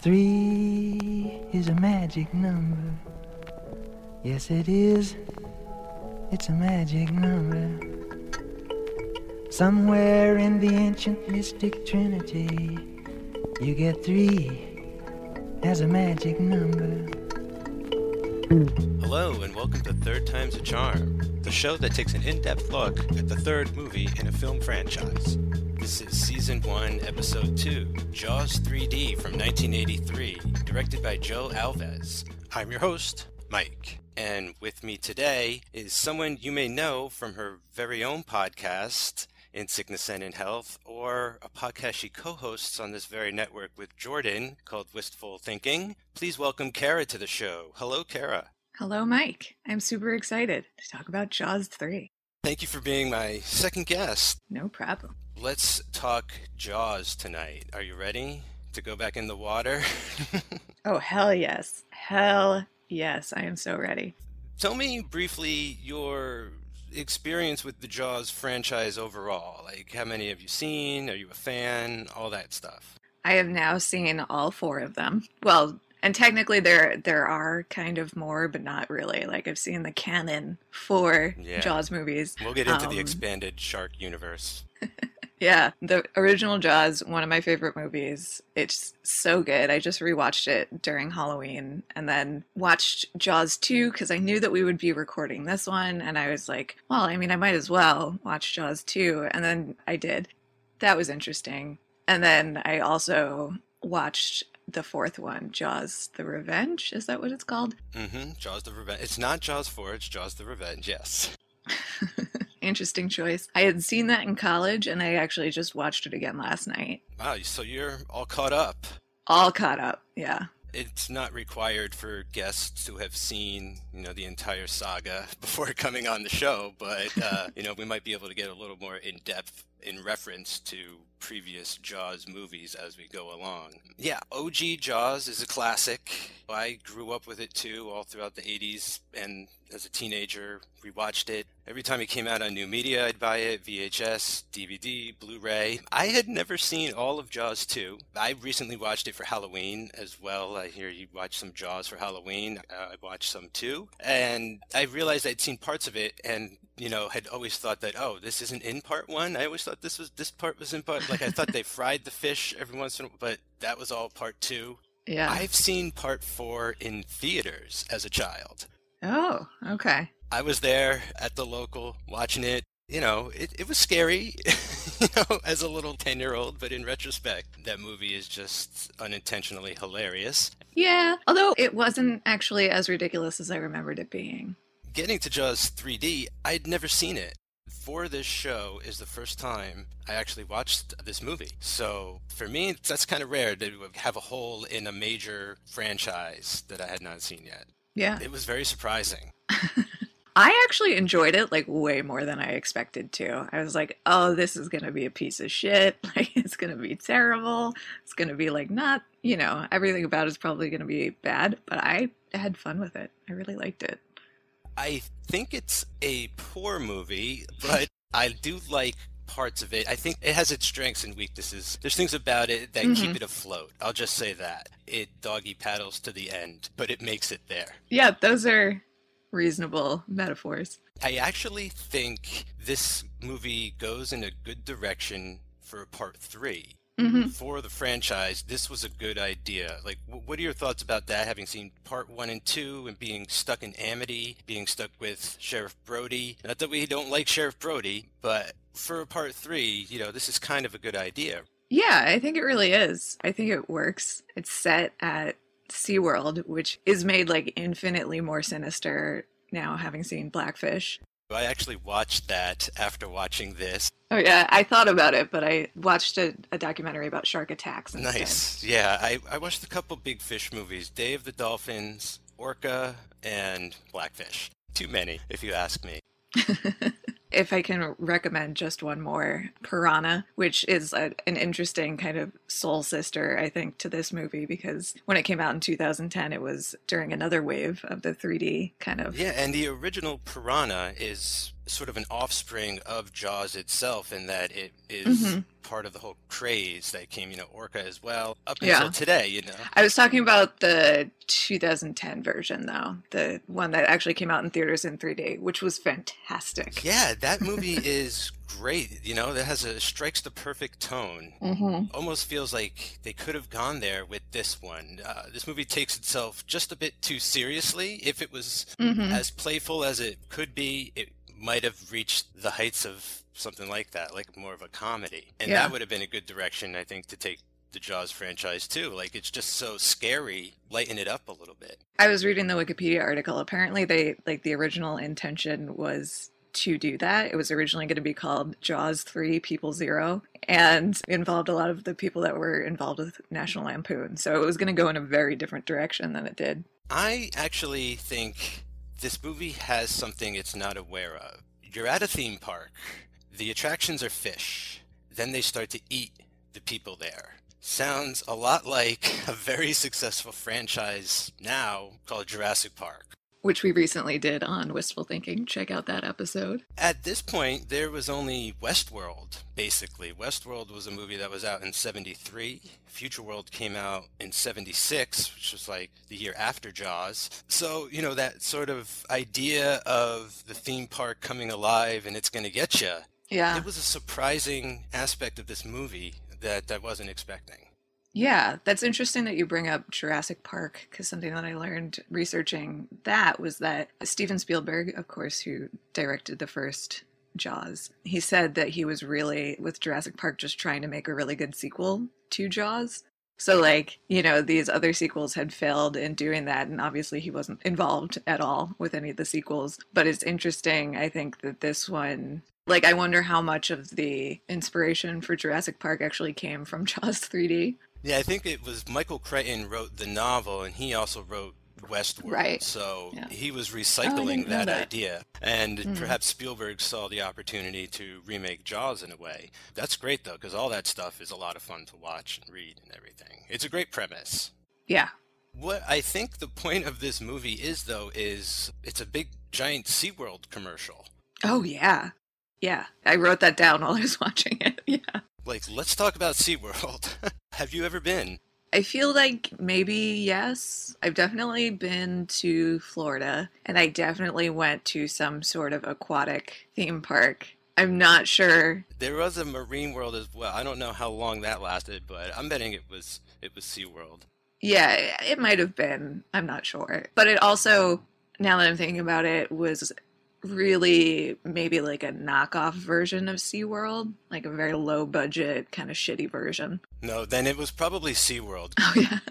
Three is a magic number. Yes, it is. It's a magic number. Somewhere in the ancient mystic trinity, you get three as a magic number. Hello, and welcome to Third Time's a Charm, the show that takes an in depth look at the third movie in a film franchise. This is Season 1, Episode 2, Jaws 3D from 1983, directed by Joe Alves. I'm your host, Mike. And with me today is someone you may know from her very own podcast, In Sickness and in Health, or a podcast she co hosts on this very network with Jordan called Wistful Thinking. Please welcome Kara to the show. Hello, Kara. Hello, Mike. I'm super excited to talk about Jaws 3. Thank you for being my second guest. No problem. Let's talk Jaws tonight. Are you ready to go back in the water? oh, hell yes. Hell yes. I am so ready. Tell me briefly your experience with the Jaws franchise overall. Like, how many have you seen? Are you a fan? All that stuff. I have now seen all four of them. Well, and technically there there are kind of more, but not really. Like I've seen the canon for yeah. Jaws movies. We'll get into um, the expanded shark universe. Yeah, the original Jaws, one of my favorite movies. It's so good. I just rewatched it during Halloween and then watched Jaws 2 because I knew that we would be recording this one. And I was like, well, I mean, I might as well watch Jaws 2. And then I did. That was interesting. And then I also watched the fourth one, Jaws the Revenge. Is that what it's called? Mm-hmm. Jaws the Revenge. It's not Jaws 4, it's Jaws the Revenge, yes. Interesting choice. I had seen that in college and I actually just watched it again last night. Wow, so you're all caught up. All caught up, yeah. It's not required for guests to have seen, you know, the entire saga before coming on the show, but uh, you know, we might be able to get a little more in depth in reference to previous Jaws movies as we go along. Yeah, OG Jaws is a classic. I grew up with it too, all throughout the 80s, and as a teenager, rewatched it. Every time it came out on new media, I'd buy it VHS, DVD, Blu ray. I had never seen all of Jaws 2. I recently watched it for Halloween as well. I hear you watch some Jaws for Halloween. Uh, I watched some too. And I realized I'd seen parts of it and you know, had always thought that, oh, this isn't in part one. I always thought this was this part was in part. Like I thought they fried the fish every once in a while, but that was all part two. Yeah, I've seen part four in theaters as a child. Oh, okay. I was there at the local watching it. You know, it, it was scary, you know, as a little 10 year old, but in retrospect, that movie is just unintentionally hilarious. Yeah, although it wasn't actually as ridiculous as I remembered it being getting to Jaws 3D, I'd never seen it. For this show is the first time I actually watched this movie. So for me, that's kind of rare to have a hole in a major franchise that I had not seen yet. Yeah. It was very surprising. I actually enjoyed it like way more than I expected to. I was like, "Oh, this is going to be a piece of shit. Like it's going to be terrible. It's going to be like not, you know, everything about it's probably going to be bad, but I had fun with it. I really liked it. I think it's a poor movie, but I do like parts of it. I think it has its strengths and weaknesses. There's things about it that mm-hmm. keep it afloat. I'll just say that. It doggy paddles to the end, but it makes it there. Yeah, those are reasonable metaphors. I actually think this movie goes in a good direction for part three mm-hmm. for the franchise, this was a good idea. Like, what are your thoughts about that? Having seen part one and two, and being stuck in Amity, being stuck with Sheriff Brody. Not that we don't like Sheriff Brody, but for part three, you know, this is kind of a good idea. Yeah, I think it really is. I think it works. It's set at SeaWorld, which is made like infinitely more sinister now having seen Blackfish. I actually watched that after watching this. Oh yeah, I thought about it, but I watched a, a documentary about shark attacks. Instead. Nice. Yeah, I, I watched a couple big fish movies: Day of the Dolphins, Orca, and Blackfish. Too many, if you ask me. if I can recommend just one more, Piranha, which is a, an interesting kind of soul sister, I think, to this movie because when it came out in 2010, it was during another wave of the 3D kind of. Yeah, and the original Piranha is sort of an offspring of Jaws itself in that it is Mhm. part of the whole craze that came, you know, Orca as well, up Yeah. until today, you know. I was talking about the 2010 version, though, the one that actually came out in theaters in 3D, which was fantastic. Yeah, that movie is great. You know, that has a strikes the perfect tone. Mm-hmm. Almost feels like they could have gone there with this one. Uh, this movie takes itself just a bit too seriously. If it was Mm-hmm. as playful as it could be, it might have reached the heights of something like that, like more of a comedy. And Yeah. that would have been a good direction, I think, to take the Jaws franchise too. Like it's just so scary. Lighten it up a little bit. I was reading the Wikipedia article. Apparently, they like the original intention was to do that. It was originally going to be called Jaws 3 People Zero and involved a lot of the people that were involved with National Lampoon. So it was going to go in a very different direction than it did. I actually think this movie has something it's not aware of. You're at a theme park. The attractions are fish. Then they start to eat the people there. Sounds a lot like a very successful franchise now called Jurassic Park. Which we recently did on Wistful Thinking. Check out that episode. At this point, there was only Westworld, basically. Westworld was a movie that was out in 73. Future World came out in 76, which was like the year after Jaws. So, you know, that sort of idea of the theme park coming alive and it's going to get you. Yeah. It was a surprising aspect of this movie that I wasn't expecting. Yeah, that's interesting that you bring up Jurassic Park because something that I learned researching that was that Steven Spielberg, of course, who directed the first Jaws, he said that he was really, with Jurassic Park, just trying to make a really good sequel to Jaws. So, like, you know, these other sequels had failed in doing that, and obviously he wasn't involved at all with any of the sequels. But it's interesting, I think, that this one, like, I wonder how much of the inspiration for Jurassic Park actually came from Jaws 3D. Yeah, I think it was Michael Crichton wrote the novel, and he also wrote Westworld. Right. So Yeah. he was Oh, recycling didn't that, that. idea, and Hmm. perhaps Spielberg saw the opportunity to remake Jaws in a way. That's great though, because all that stuff is a lot of fun to watch and read and everything. It's a great premise. Yeah. What I think the point of this movie is, though, is it's a big giant SeaWorld commercial. Oh yeah. Yeah. I wrote that down while I was watching it. Yeah. Like, let's talk about SeaWorld. Have you ever been? I feel like maybe yes. I've definitely been to Florida and I definitely went to some sort of aquatic theme park. I'm not sure. There was a Marine World as well. I don't know how long that lasted, but I'm betting it was it was SeaWorld. Yeah, it might have been. I'm not sure. But it also, now that I'm thinking about it, was really maybe like a knockoff version of SeaWorld, like a very low budget, kind of shitty version. No, then it was probably SeaWorld. Oh, yeah.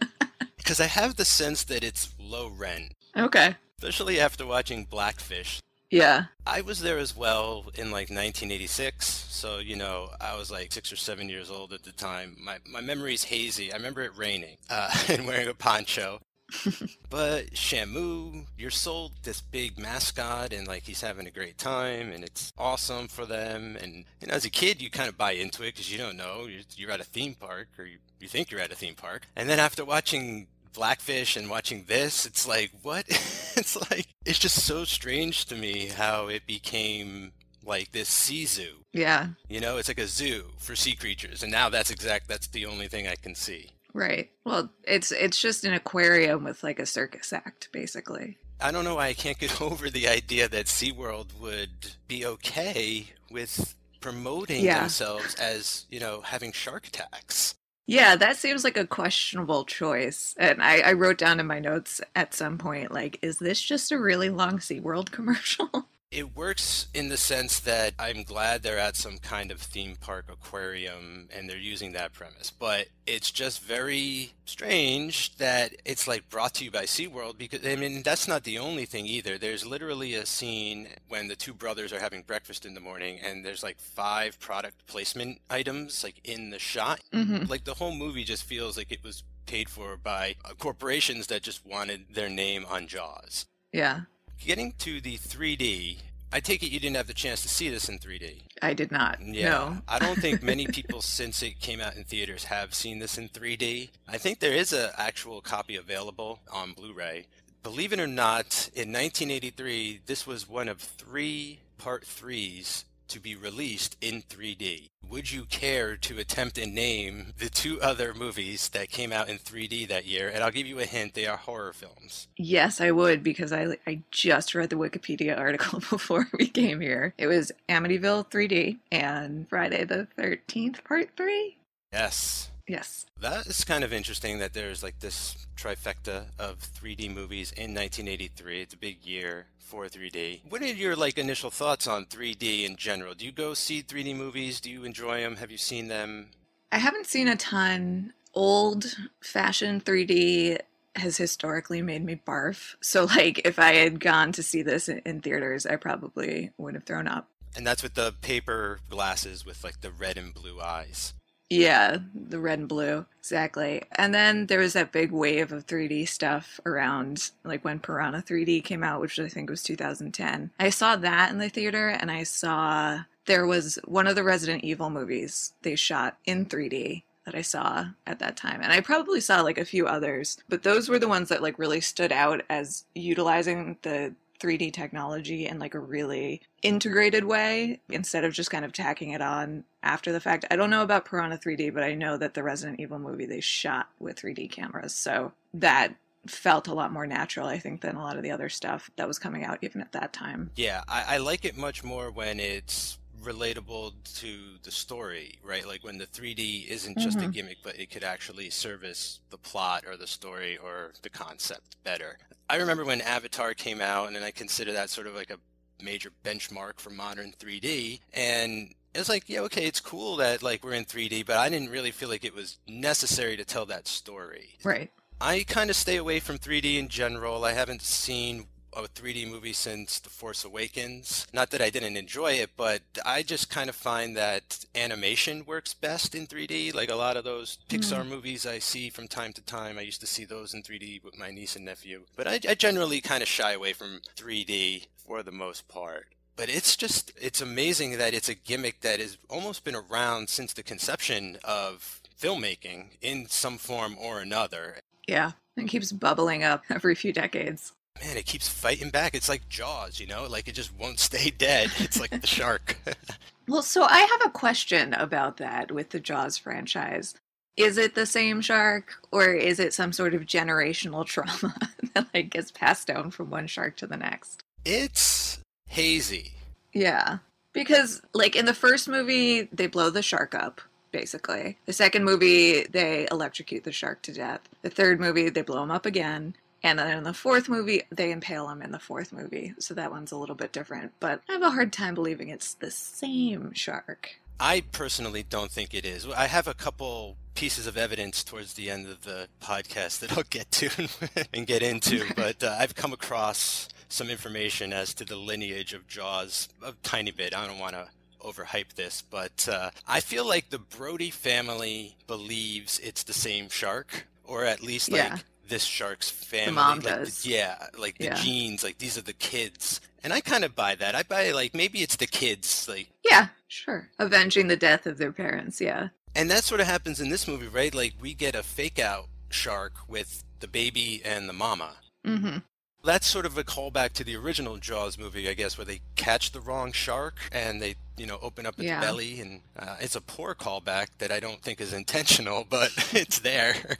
Because I have the sense that it's low rent, okay. especially after watching Blackfish. Yeah. I was there as well in like 1986, so you know I was like six or seven years old at the time. My my memory's hazy. I remember it raining uh, and wearing a poncho. but Shamu, you're sold this big mascot, and like he's having a great time, and it's awesome for them. And you know, as a kid, you kind of buy into it because you don't know you're, you're at a theme park, or you, you think you're at a theme park. And then after watching Blackfish and watching this, it's like what? it's like it's just so strange to me how it became like this sea zoo. Yeah. You know, it's like a zoo for sea creatures, and now that's exact. That's the only thing I can see. Right. Well, it's it's just an aquarium with like a circus act, basically. I don't know why I can't get over the idea that SeaWorld would be okay with promoting Yeah. themselves as, you know, having shark attacks. Yeah, that seems like a questionable choice. And I, I wrote down in my notes at some point, like, is this just a really long SeaWorld commercial? It works in the sense that I'm glad they're at some kind of theme park aquarium and they're using that premise. But it's just very strange that it's like brought to you by SeaWorld because, I mean, that's not the only thing either. There's literally a scene when the two brothers are having breakfast in the morning and there's like five product placement items like in the shot. mm-hmm. Like the whole movie just feels like it was paid for by uh, corporations that just wanted their name on Jaws. Yeah, Getting to the 3D, I take it you didn't have the chance to see this in 3D. I did not. Yeah. No. I don't think many people since it came out in theaters have seen this in 3D. I think there is an actual copy available on Blu ray. Believe it or not, in 1983, this was one of three Part 3s to be released in 3D. Would you care to attempt and name the two other movies that came out in 3D that year? And I'll give you a hint, they are horror films. Yes, I would because I I just read the Wikipedia article before we came here. It was Amityville 3D and Friday the 13th Part 3. Yes. Yes. That is kind of interesting that there's like this trifecta of 3D movies in 1983. It's a big year for 3D. What are your like initial thoughts on 3D in general? Do you go see 3D movies? Do you enjoy them? Have you seen them? I haven't seen a ton. Old fashioned 3D has historically made me barf. So like if I had gone to see this in theaters, I probably would have thrown up. And that's with the paper glasses with like the red and blue eyes. Yeah, the red and blue. Exactly. And then there was that big wave of 3D stuff around like when Piranha 3D came out, which I think was 2010. I saw that in the theater and I saw there was one of the Resident Evil movies they shot in 3D that I saw at that time. And I probably saw like a few others, but those were the ones that like really stood out as utilizing the 3D technology in like a really integrated way instead of just kind of tacking it on after the fact. I don't know about Piranha 3D, but I know that the Resident Evil movie they shot with 3D cameras. So that felt a lot more natural, I think, than a lot of the other stuff that was coming out even at that time. Yeah, I, I like it much more when it's relatable to the story, right? Like when the 3D isn't just mm-hmm. a gimmick, but it could actually service the plot or the story or the concept better. I remember when Avatar came out, and I consider that sort of like a major benchmark for modern 3D. And it was like, yeah, okay, it's cool that like we're in 3D, but I didn't really feel like it was necessary to tell that story. Right. I kind of stay away from 3D in general. I haven't seen a 3D movie since The Force Awakens. Not that I didn't enjoy it, but I just kind of find that animation works best in 3D. Like a lot of those Pixar mm. movies I see from time to time, I used to see those in 3D with my niece and nephew. But I, I generally kind of shy away from 3D for the most part but it's just it's amazing that it's a gimmick that has almost been around since the conception of filmmaking in some form or another yeah it keeps bubbling up every few decades man, it keeps fighting back. It's like Jaws, you know, like it just won't stay dead. It's like the shark. well, so I have a question about that with the Jaws franchise. Is it the same shark, or is it some sort of generational trauma that like gets passed down from one shark to the next? It's hazy. Yeah, because like in the first movie, they blow the shark up basically. The second movie, they electrocute the shark to death. The third movie, they blow him up again. And then in the fourth movie, they impale him in the fourth movie. So that one's a little bit different. But I have a hard time believing it's the same shark. I personally don't think it is. I have a couple pieces of evidence towards the end of the podcast that I'll get to and get into, but uh, I've come across some information as to the lineage of Jaws a tiny bit. I don't want to overhype this, but uh, I feel like the Brody family believes it's the same shark, or at least like yeah this shark's family. The mom like, does. Yeah, like the yeah. genes, like these are the kids. And I kind of buy that. I buy like maybe it's the kids, like Yeah, sure. Avenging the death of their parents, yeah. And that sort of happens in this movie, right? Like we get a fake out shark with the baby and the mama. Mm-hmm. That's sort of a callback to the original Jaws movie, I guess, where they catch the wrong shark and they, you know, open up its yeah. belly, and uh, it's a poor callback that I don't think is intentional, but it's there.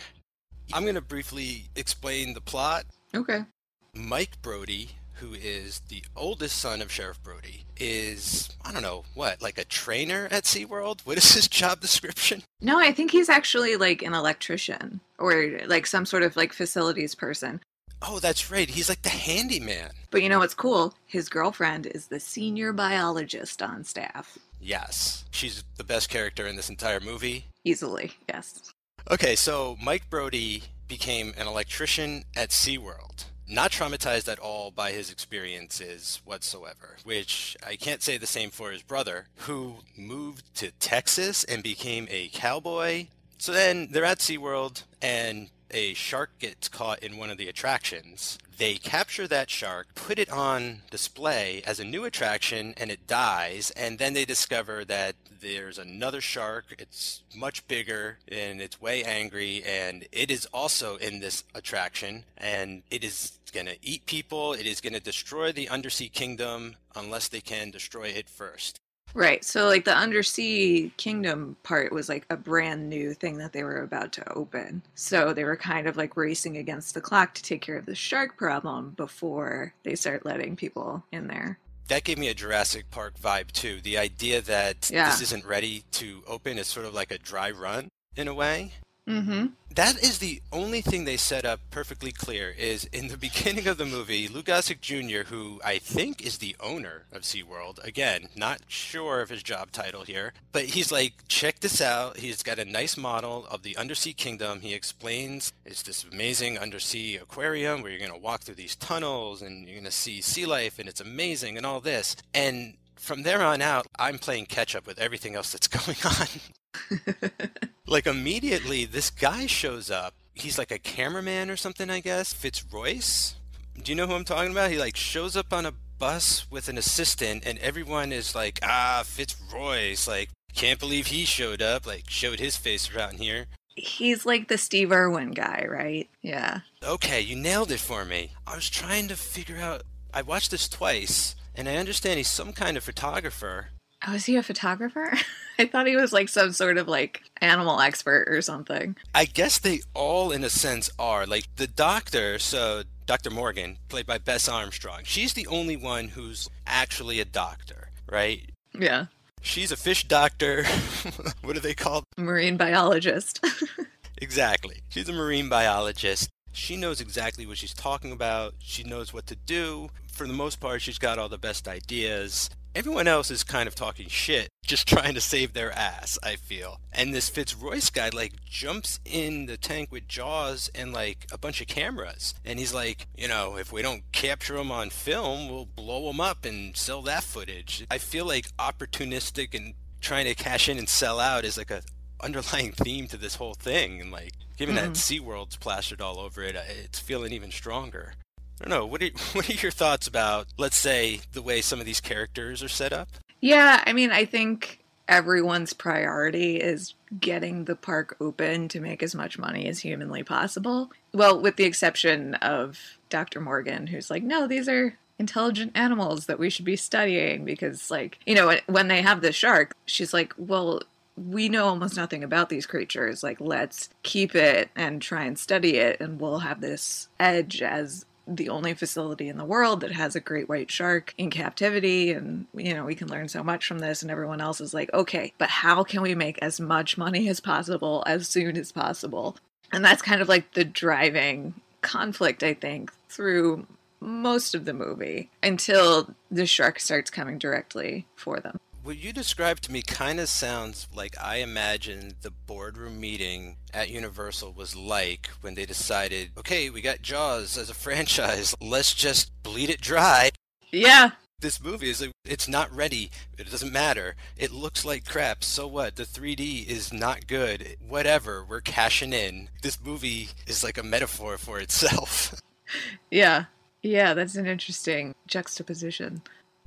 I'm going to briefly explain the plot. Okay. Mike Brody, who is the oldest son of Sheriff Brody, is, I don't know, what, like a trainer at SeaWorld? What is his job description? No, I think he's actually like an electrician or like some sort of like facilities person. Oh, that's right. He's like the handyman. But you know what's cool? His girlfriend is the senior biologist on staff. Yes. She's the best character in this entire movie. Easily, yes. Okay, so Mike Brody became an electrician at SeaWorld. Not traumatized at all by his experiences whatsoever, which I can't say the same for his brother, who moved to Texas and became a cowboy. So then they're at SeaWorld, and a shark gets caught in one of the attractions. They capture that shark, put it on display as a new attraction, and it dies. And then they discover that there's another shark. It's much bigger and it's way angry, and it is also in this attraction. And it is going to eat people. It is going to destroy the undersea kingdom unless they can destroy it first. Right. So like the undersea kingdom part was like a brand new thing that they were about to open. So they were kind of like racing against the clock to take care of the shark problem before they start letting people in there. That gave me a Jurassic Park vibe too. The idea that Yeah. this isn't ready to open is sort of like a dry run in a way. Mhm. That is the only thing they set up perfectly clear is in the beginning of the movie, Lou Gossett Jr., who I think is the owner of SeaWorld, again, not sure of his job title here, but he's like, check this out. He's got a nice model of the undersea kingdom. He explains it's this amazing undersea aquarium where you're going to walk through these tunnels and you're going to see sea life and it's amazing and all this. And from there on out, I'm playing catch up with everything else that's going on. like immediately this guy shows up. He's like a cameraman or something i guess. Fitzroyce? Do you know who i'm talking about? He like shows up on a bus with an assistant and everyone is like ah fitzroyce. Like can't believe he showed up. Like showed his face around here. He's like the Steve Irwin guy, right? Yeah. okay you nailed it for me. I was trying to figure out i watched this twice and i understand he's some kind of photographer Oh, is he a photographer? I thought he was like some sort of like animal expert or something. I guess they all, in a sense, are. Like the doctor, so Dr. Morgan, played by Bess Armstrong, she's the only one who's actually a doctor, right? Yeah. She's a fish doctor. what are they called? Marine biologist. Exactly. She's a marine biologist. She knows exactly what she's talking about. She knows what to do. For the most part, she's got all the best ideas. Everyone else is kind of talking shit, just trying to save their ass, I feel. And this Fitzroyce guy, like, jumps in the tank with Jaws and, like, a bunch of cameras. And he's like, you know, if we don't capture them on film, we'll blow them up and sell that footage. I feel like opportunistic and trying to cash in and sell out is like a underlying theme to this whole thing and like given that mm-hmm. SeaWorld's plastered all over it, it's feeling even stronger. I don't know. What are what are your thoughts about let's say the way some of these characters are set up? yeah, I mean, I think everyone's priority is getting the park open to make as much money as humanly possible. Well, with the exception of Dr. Morgan, who's like, no, these are intelligent animals that we should be studying because, like, you know, when they have the shark, she's like, well, we know almost nothing about these creatures. Like, let's keep it and try and study it, and we'll have this edge as the only facility in the world that has a great white shark in captivity. And, you know, we can learn so much from this. And everyone else is like, okay, but how can we make as much money as possible as soon as possible? And that's kind of like the driving conflict, I think, through most of the movie until the shark starts coming directly for them. What you described to me kind of sounds like I imagined the boardroom meeting at Universal was like when they decided, okay, we got Jaws as a franchise, let's just bleed it dry. Yeah, This movie is like, it's not ready. It doesn't matter. It looks like crap. So what? The 3D is not good. Whatever. We're cashing in. This movie is like a metaphor for itself. yeah, yeah, that's an interesting juxtaposition.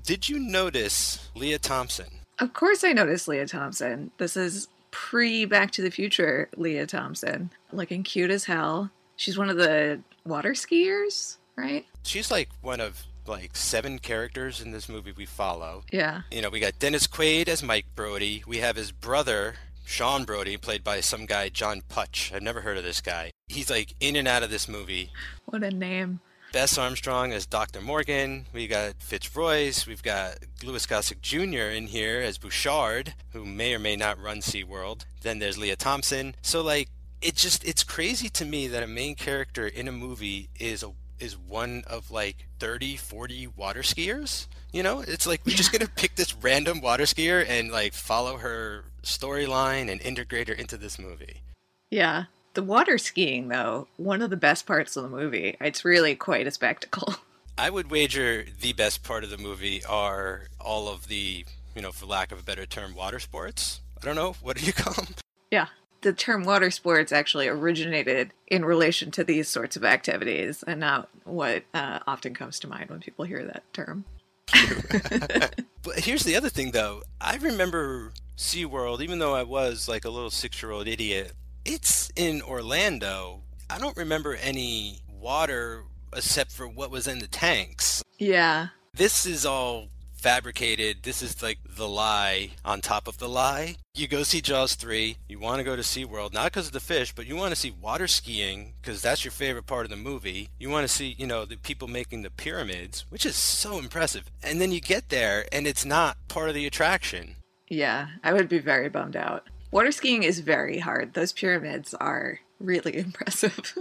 Did you notice Lea Thompson? Of course, I noticed Lea Thompson. This is pre Back to the Future Lea Thompson. Looking cute as hell. She's one of the water skiers, right? She's like one of like seven characters in this movie we follow. Yeah. You know, we got Dennis Quaid as Mike Brody. We have his brother, Sean Brody, played by some guy, John Putch. I've never heard of this guy. He's like in and out of this movie. What a name. Bess Armstrong as Dr. Morgan. We got Fitzroyce. We've got Louis Gossett Jr. in here as Bouchard, who may or may not run SeaWorld. Then there's Lea Thompson. So like it just it's crazy to me that a main character in a movie is a is one of like 30, 40 water skiers. You know, it's like we're just gonna pick this random water skier and like follow her storyline and integrate her into this movie. Yeah. The water skiing, though, one of the best parts of the movie. It's really quite a spectacle. I would wager the best part of the movie are all of the, you know, for lack of a better term, water sports. I don't know. What do you call them? Yeah. the term water sports actually originated in relation to these sorts of activities and not what uh, often comes to mind when people hear that term. but here's the other thing, though. I remember SeaWorld, even though I was like a little six year old idiot, it's in Orlando. I don't remember any water except for what was in the tanks. Yeah. This is all fabricated. This is like the lie on top of the lie. You go see Jaws 3, you want to go to SeaWorld, not because of the fish, but you want to see water skiing because that's your favorite part of the movie. You want to see, you know, the people making the pyramids, which is so impressive. And then you get there and it's not part of the attraction. Yeah, I would be very bummed out. Water skiing is very hard. Those pyramids are really impressive.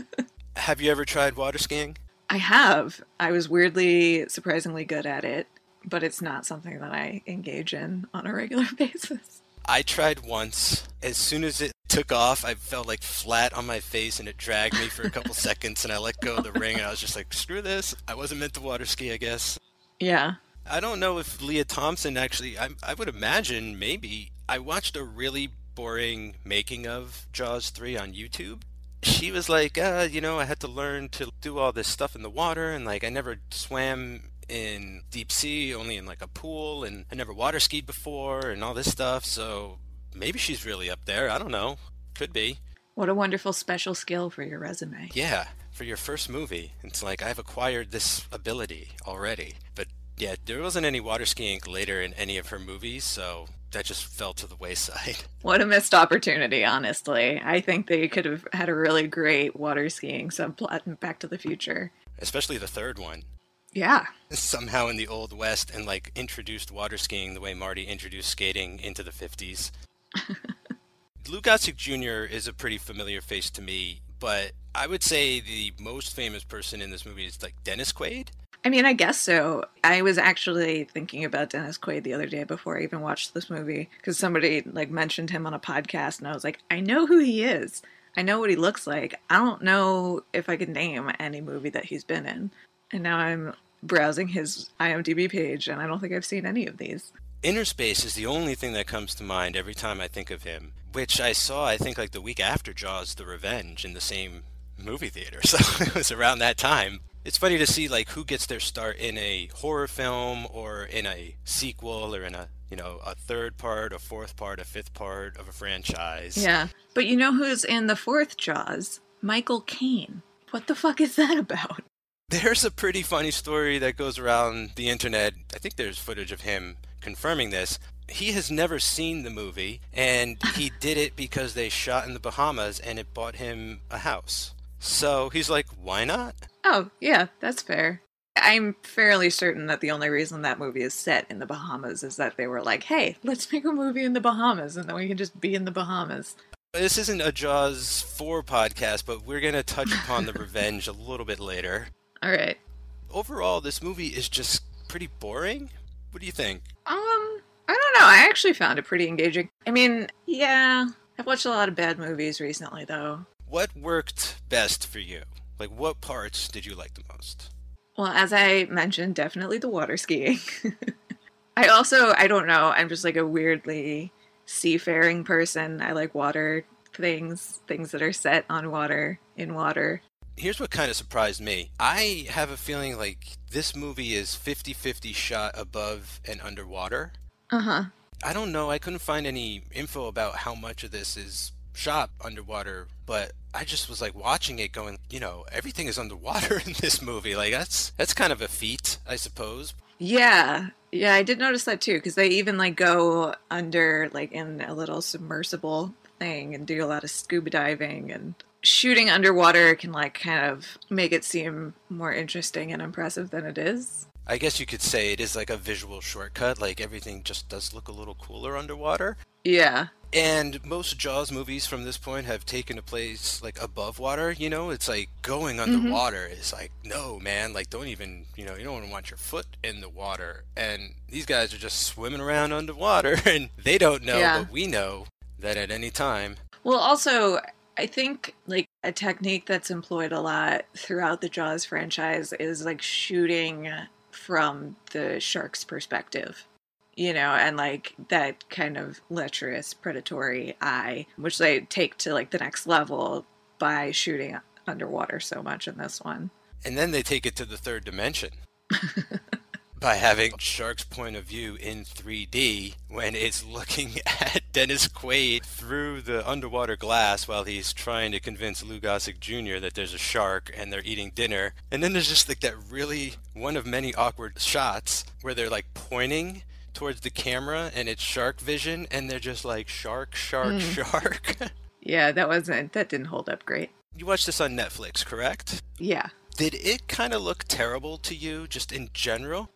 Have you ever tried water skiing? I have. I was weirdly, surprisingly good at it but it's not something that I engage in on a regular basis. I tried once. As soon as it took off, I felt like flat on my face and it dragged me for a couple seconds and I let go of the ring and I was just like, screw this. I wasn't meant to water ski, I guess. Yeah. I don't know if Lea Thompson actually, I, I would imagine maybe. I watched a really boring making of Jaws 3 on YouTube. She was like, uh, you know, I had to learn to do all this stuff in the water and like I never swam in deep sea, only in like a pool, and I never water skied before, and all this stuff. So maybe she's really up there. I don't know. Could be. What a wonderful special skill for your resume. Yeah, for your first movie. It's like I've acquired this ability already. But yeah, there wasn't any water skiing later in any of her movies, so that just fell to the wayside. What a missed opportunity, honestly. I think they could have had a really great water skiing subplot in Back to the Future. Especially the third one. Yeah. Somehow in the Old West and like introduced water skiing the way Marty introduced skating into the 50s. Lou Gossett Jr. is a pretty familiar face to me, but I would say the most famous person in this movie is like Dennis Quaid. I mean, I guess so. I was actually thinking about Dennis Quaid the other day before I even watched this movie because somebody like mentioned him on a podcast, and I was like, I know who he is. I know what he looks like. I don't know if I can name any movie that he's been in. And now I'm browsing his IMDb page, and I don't think I've seen any of these. Innerspace is the only thing that comes to mind every time I think of him, which I saw, I think, like the week after Jaws The Revenge in the same movie theater. So it was around that time. It's funny to see like who gets their start in a horror film or in a sequel or in a you know a third part, a fourth part, a fifth part of a franchise. Yeah, but you know who's in the fourth Jaws? Michael Caine. What the fuck is that about? There's a pretty funny story that goes around the internet. I think there's footage of him confirming this. He has never seen the movie, and he did it because they shot in the Bahamas and it bought him a house. So he's like, why not? Oh, yeah, that's fair. I'm fairly certain that the only reason that movie is set in the Bahamas is that they were like, hey, let's make a movie in the Bahamas and then we can just be in the Bahamas. This isn't a Jaws 4 podcast, but we're going to touch upon the revenge a little bit later. All right. Overall, this movie is just pretty boring. What do you think? Um, I don't know. I actually found it pretty engaging. I mean, yeah, I've watched a lot of bad movies recently, though. What worked best for you? Like, what parts did you like the most? Well, as I mentioned, definitely the water skiing. I also, I don't know, I'm just like a weirdly seafaring person. I like water things, things that are set on water, in water here's what kind of surprised me. I have a feeling like this movie is 50 50 shot above and underwater. Uh huh. I don't know. I couldn't find any info about how much of this is shot underwater, but I just was like watching it going, you know, everything is underwater in this movie. Like that's that's kind of a feat, I suppose. Yeah. Yeah, I did notice that too cuz they even like go under like in a little submersible thing and do a lot of scuba diving and shooting underwater can like kind of make it seem more interesting and impressive than it is. I guess you could say it is like a visual shortcut, like everything just does look a little cooler underwater. Yeah. And most Jaws movies from this point have taken a place like above water, you know? It's like going mm-hmm. underwater mm-hmm. is like, no, man, like don't even, you know, you don't want to want your foot in the water. And these guys are just swimming around underwater and they don't know, yeah. but we know that at any time. Well, also, I think like a technique that's employed a lot throughout the Jaws franchise is like shooting from the shark's perspective. You know, and like that kind of lecherous, predatory eye, which they take to like the next level by shooting underwater so much in this one. And then they take it to the third dimension. by having Shark's point of view in 3D when it's looking at Dennis Quaid through the underwater glass while he's trying to convince Lou Gossett Jr. that there's a shark and they're eating dinner. And then there's just like that really one of many awkward shots where they're like pointing towards the camera and it's shark vision and they're just like shark, shark, mm. shark. yeah, that wasn't that didn't hold up great. You watched this on Netflix, correct? Yeah. Did it kind of look terrible to you just in general?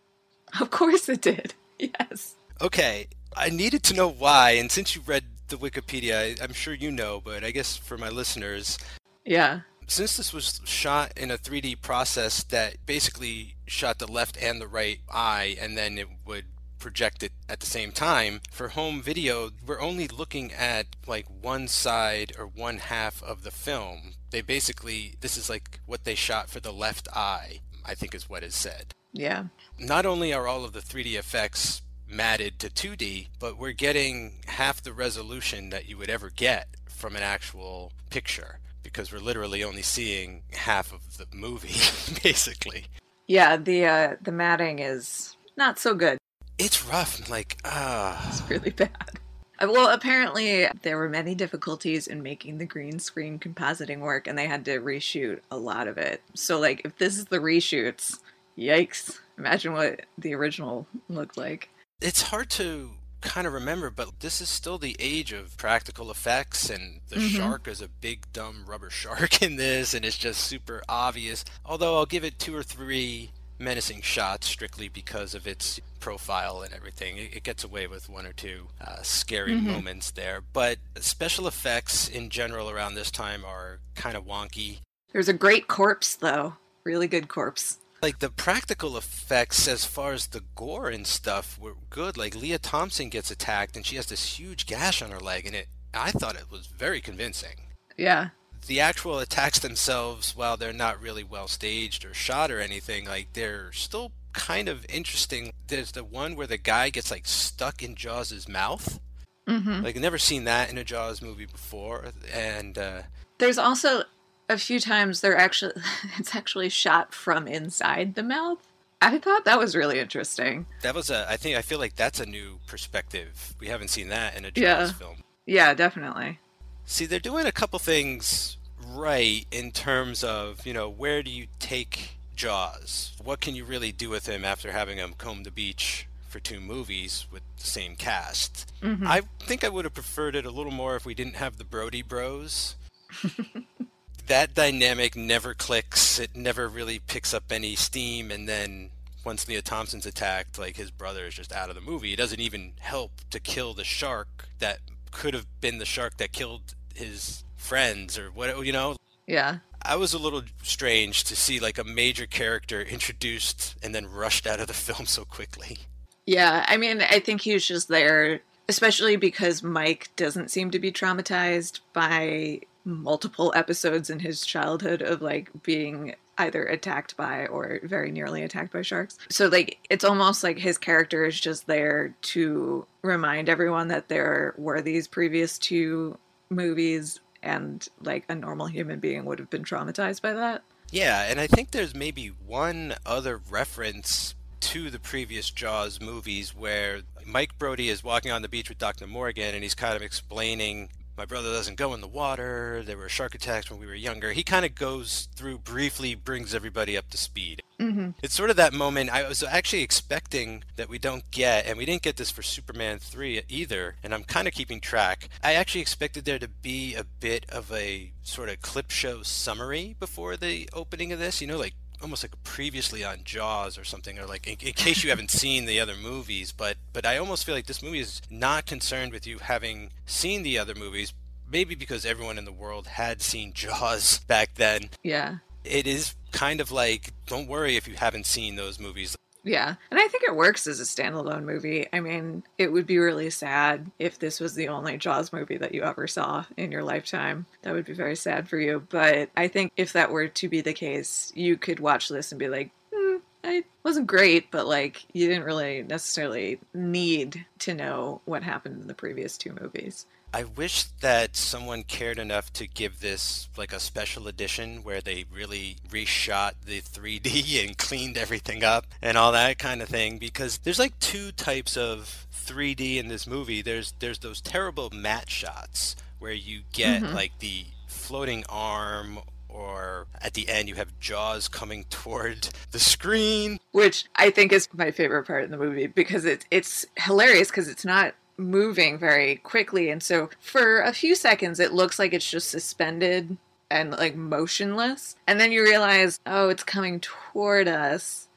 Of course it did. Yes. Okay. I needed to know why, and since you read the Wikipedia, I'm sure you know, but I guess for my listeners. Yeah. Since this was shot in a 3D process that basically shot the left and the right eye, and then it would project it at the same time. For home video, we're only looking at like one side or one half of the film. They basically, this is like what they shot for the left eye, I think is what is said. Yeah. Not only are all of the 3D effects matted to 2D, but we're getting half the resolution that you would ever get from an actual picture because we're literally only seeing half of the movie basically. Yeah, the uh the matting is not so good. It's rough, like ah. Uh... It's really bad. Uh, well, apparently there were many difficulties in making the green screen compositing work and they had to reshoot a lot of it. So like if this is the reshoots, Yikes. Imagine what the original looked like. It's hard to kind of remember, but this is still the age of practical effects, and the mm-hmm. shark is a big, dumb rubber shark in this, and it's just super obvious. Although I'll give it two or three menacing shots strictly because of its profile and everything. It, it gets away with one or two uh, scary mm-hmm. moments there, but special effects in general around this time are kind of wonky. There's a great corpse, though. Really good corpse like the practical effects as far as the gore and stuff were good. Like lea Thompson gets attacked and she has this huge gash on her leg, and it I thought it was very convincing. Yeah. The actual attacks themselves, while they're not really well staged or shot or anything, like they're still kind of interesting. There's the one where the guy gets like stuck in Jaws's mouth. Mm-hmm. Like never seen that in a Jaws movie before, and uh, there's also a few times they're actually it's actually shot from inside the mouth. I thought that was really interesting. That was a I think I feel like that's a new perspective. We haven't seen that in a Jaws yeah. film. Yeah, definitely. See, they're doing a couple things right in terms of, you know, where do you take Jaws? What can you really do with him after having him comb the beach for two movies with the same cast? Mm-hmm. I think I would have preferred it a little more if we didn't have the Brody Bros. that dynamic never clicks. It never really picks up any steam. And then once Lea Thompson's attacked, like his brother is just out of the movie. It doesn't even help to kill the shark that could have been the shark that killed his friends or what, you know? Yeah. I was a little strange to see like a major character introduced and then rushed out of the film so quickly. Yeah, I mean, I think he was just there, especially because Mike doesn't seem to be traumatized by multiple episodes in his childhood of like being either attacked by or very nearly attacked by sharks. So like it's almost like his character is just there to remind everyone that there were these previous two movies and like a normal human being would have been traumatized by that. Yeah, and I think there's maybe one other reference to the previous Jaws movies where Mike Brody is walking on the beach with Dr. Morgan and he's kind of explaining my brother doesn't go in the water. There were shark attacks when we were younger. He kind of goes through briefly, brings everybody up to speed. Mm-hmm. It's sort of that moment I was actually expecting that we don't get, and we didn't get this for Superman 3 either, and I'm kind of keeping track. I actually expected there to be a bit of a sort of clip show summary before the opening of this, you know, like almost like previously on Jaws or something, or like in, in, case you haven't seen the other movies. But but I almost feel like this movie is not concerned with you having seen the other movies. Maybe because everyone in the world had seen Jaws back then. Yeah. It is kind of like, don't worry if you haven't seen those movies. Yeah. And I think it works as a standalone movie. I mean, it would be really sad if this was the only Jaws movie that you ever saw in your lifetime. That would be very sad for you. But I think if that were to be the case, you could watch this and be like, hmm, it wasn't great, but like you didn't really necessarily need to know what happened in the previous two movies. I wish that someone cared enough to give this like a special edition where they really reshot the 3D and cleaned everything up and all that kind of thing because there's like two types of 3D in this movie. There's there's those terrible matte shots where you get mm-hmm. like the floating arm or at the end you have jaws coming toward the screen which i think is my favorite part in the movie because it, it's hilarious because it's not moving very quickly. And so for a few seconds, it looks like it's just suspended and like motionless. And then you realize, oh, it's coming toward us.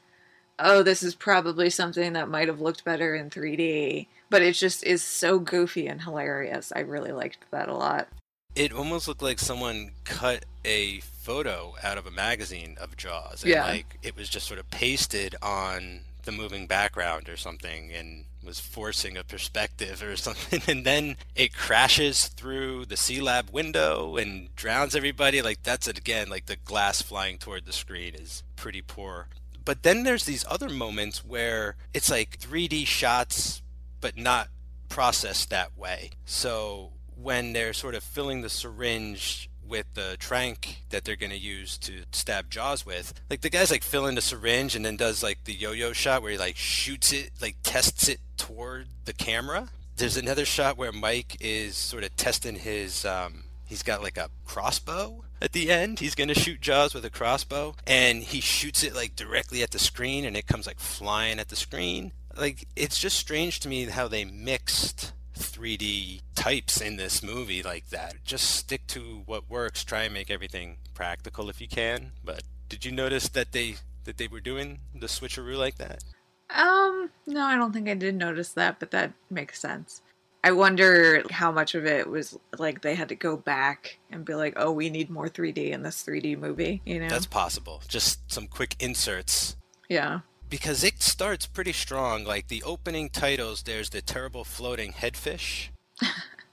Oh, this is probably something that might have looked better in 3D. But it just is so goofy and hilarious. I really liked that a lot. It almost looked like someone cut a photo out of a magazine of Jaws. And yeah. like it was just sort of pasted on the moving background or something and was forcing a perspective or something and then it crashes through the C-Lab window and drowns everybody. Like that's it again like the glass flying toward the screen is pretty poor. But then there's these other moments where it's like 3D shots but not processed that way. So when they're sort of filling the syringe with the trank that they're going to use to stab Jaws with. Like the guy's like filling the syringe and then does like the yo-yo shot where he like shoots it, like tests it toward the camera. There's another shot where Mike is sort of testing his um he's got like a crossbow at the end. He's going to shoot Jaws with a crossbow and he shoots it like directly at the screen and it comes like flying at the screen. Like it's just strange to me how they mixed 3D types in this movie like that. Just stick to what works. Try and make everything practical if you can. But did you notice that they that they were doing the switcheroo like that? Um, no, I don't think I did notice that, but that makes sense. I wonder how much of it was like they had to go back and be like, "Oh, we need more 3D in this 3D movie," you know. That's possible. Just some quick inserts. Yeah because it starts pretty strong. Like the opening titles, there's the terrible floating headfish.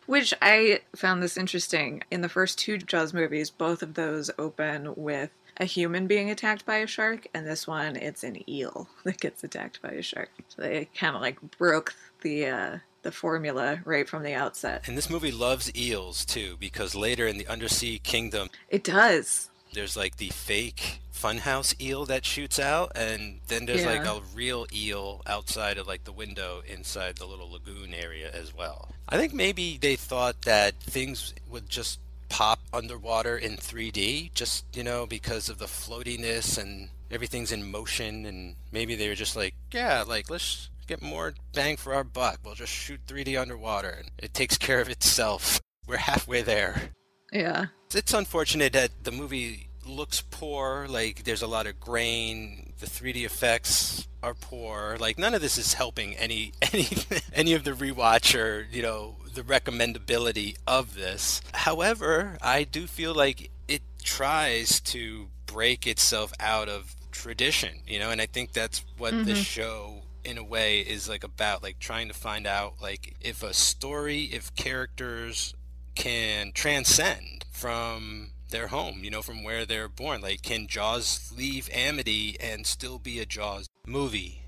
Which I found this interesting. In the first two Jaws movies, both of those open with a human being attacked by a shark, and this one it's an eel that gets attacked by a shark. So they kind of like broke the uh, the formula right from the outset. And this movie loves eels too, because later in the Undersea Kingdom, it does. There's like the fake funhouse eel that shoots out, and then there's yeah. like a real eel outside of like the window inside the little lagoon area as well. I think maybe they thought that things would just pop underwater in 3D, just you know because of the floatiness and everything's in motion, and maybe they were just like, yeah, like let's get more bang for our buck. We'll just shoot 3D underwater, and it takes care of itself. We're halfway there. Yeah. It's unfortunate that the movie looks poor. Like there's a lot of grain. The 3D effects are poor. Like none of this is helping any any any of the rewatch or you know the recommendability of this. However, I do feel like it tries to break itself out of tradition, you know, and I think that's what mm-hmm. this show in a way is like about like trying to find out like if a story if characters can transcend from their home, you know, from where they're born. Like, can Jaws leave Amity and still be a Jaws movie?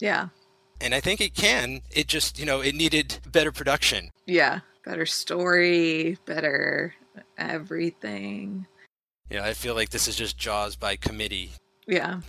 Yeah. And I think it can. It just, you know, it needed better production. Yeah. Better story, better everything. Yeah, I feel like this is just Jaws by committee. Yeah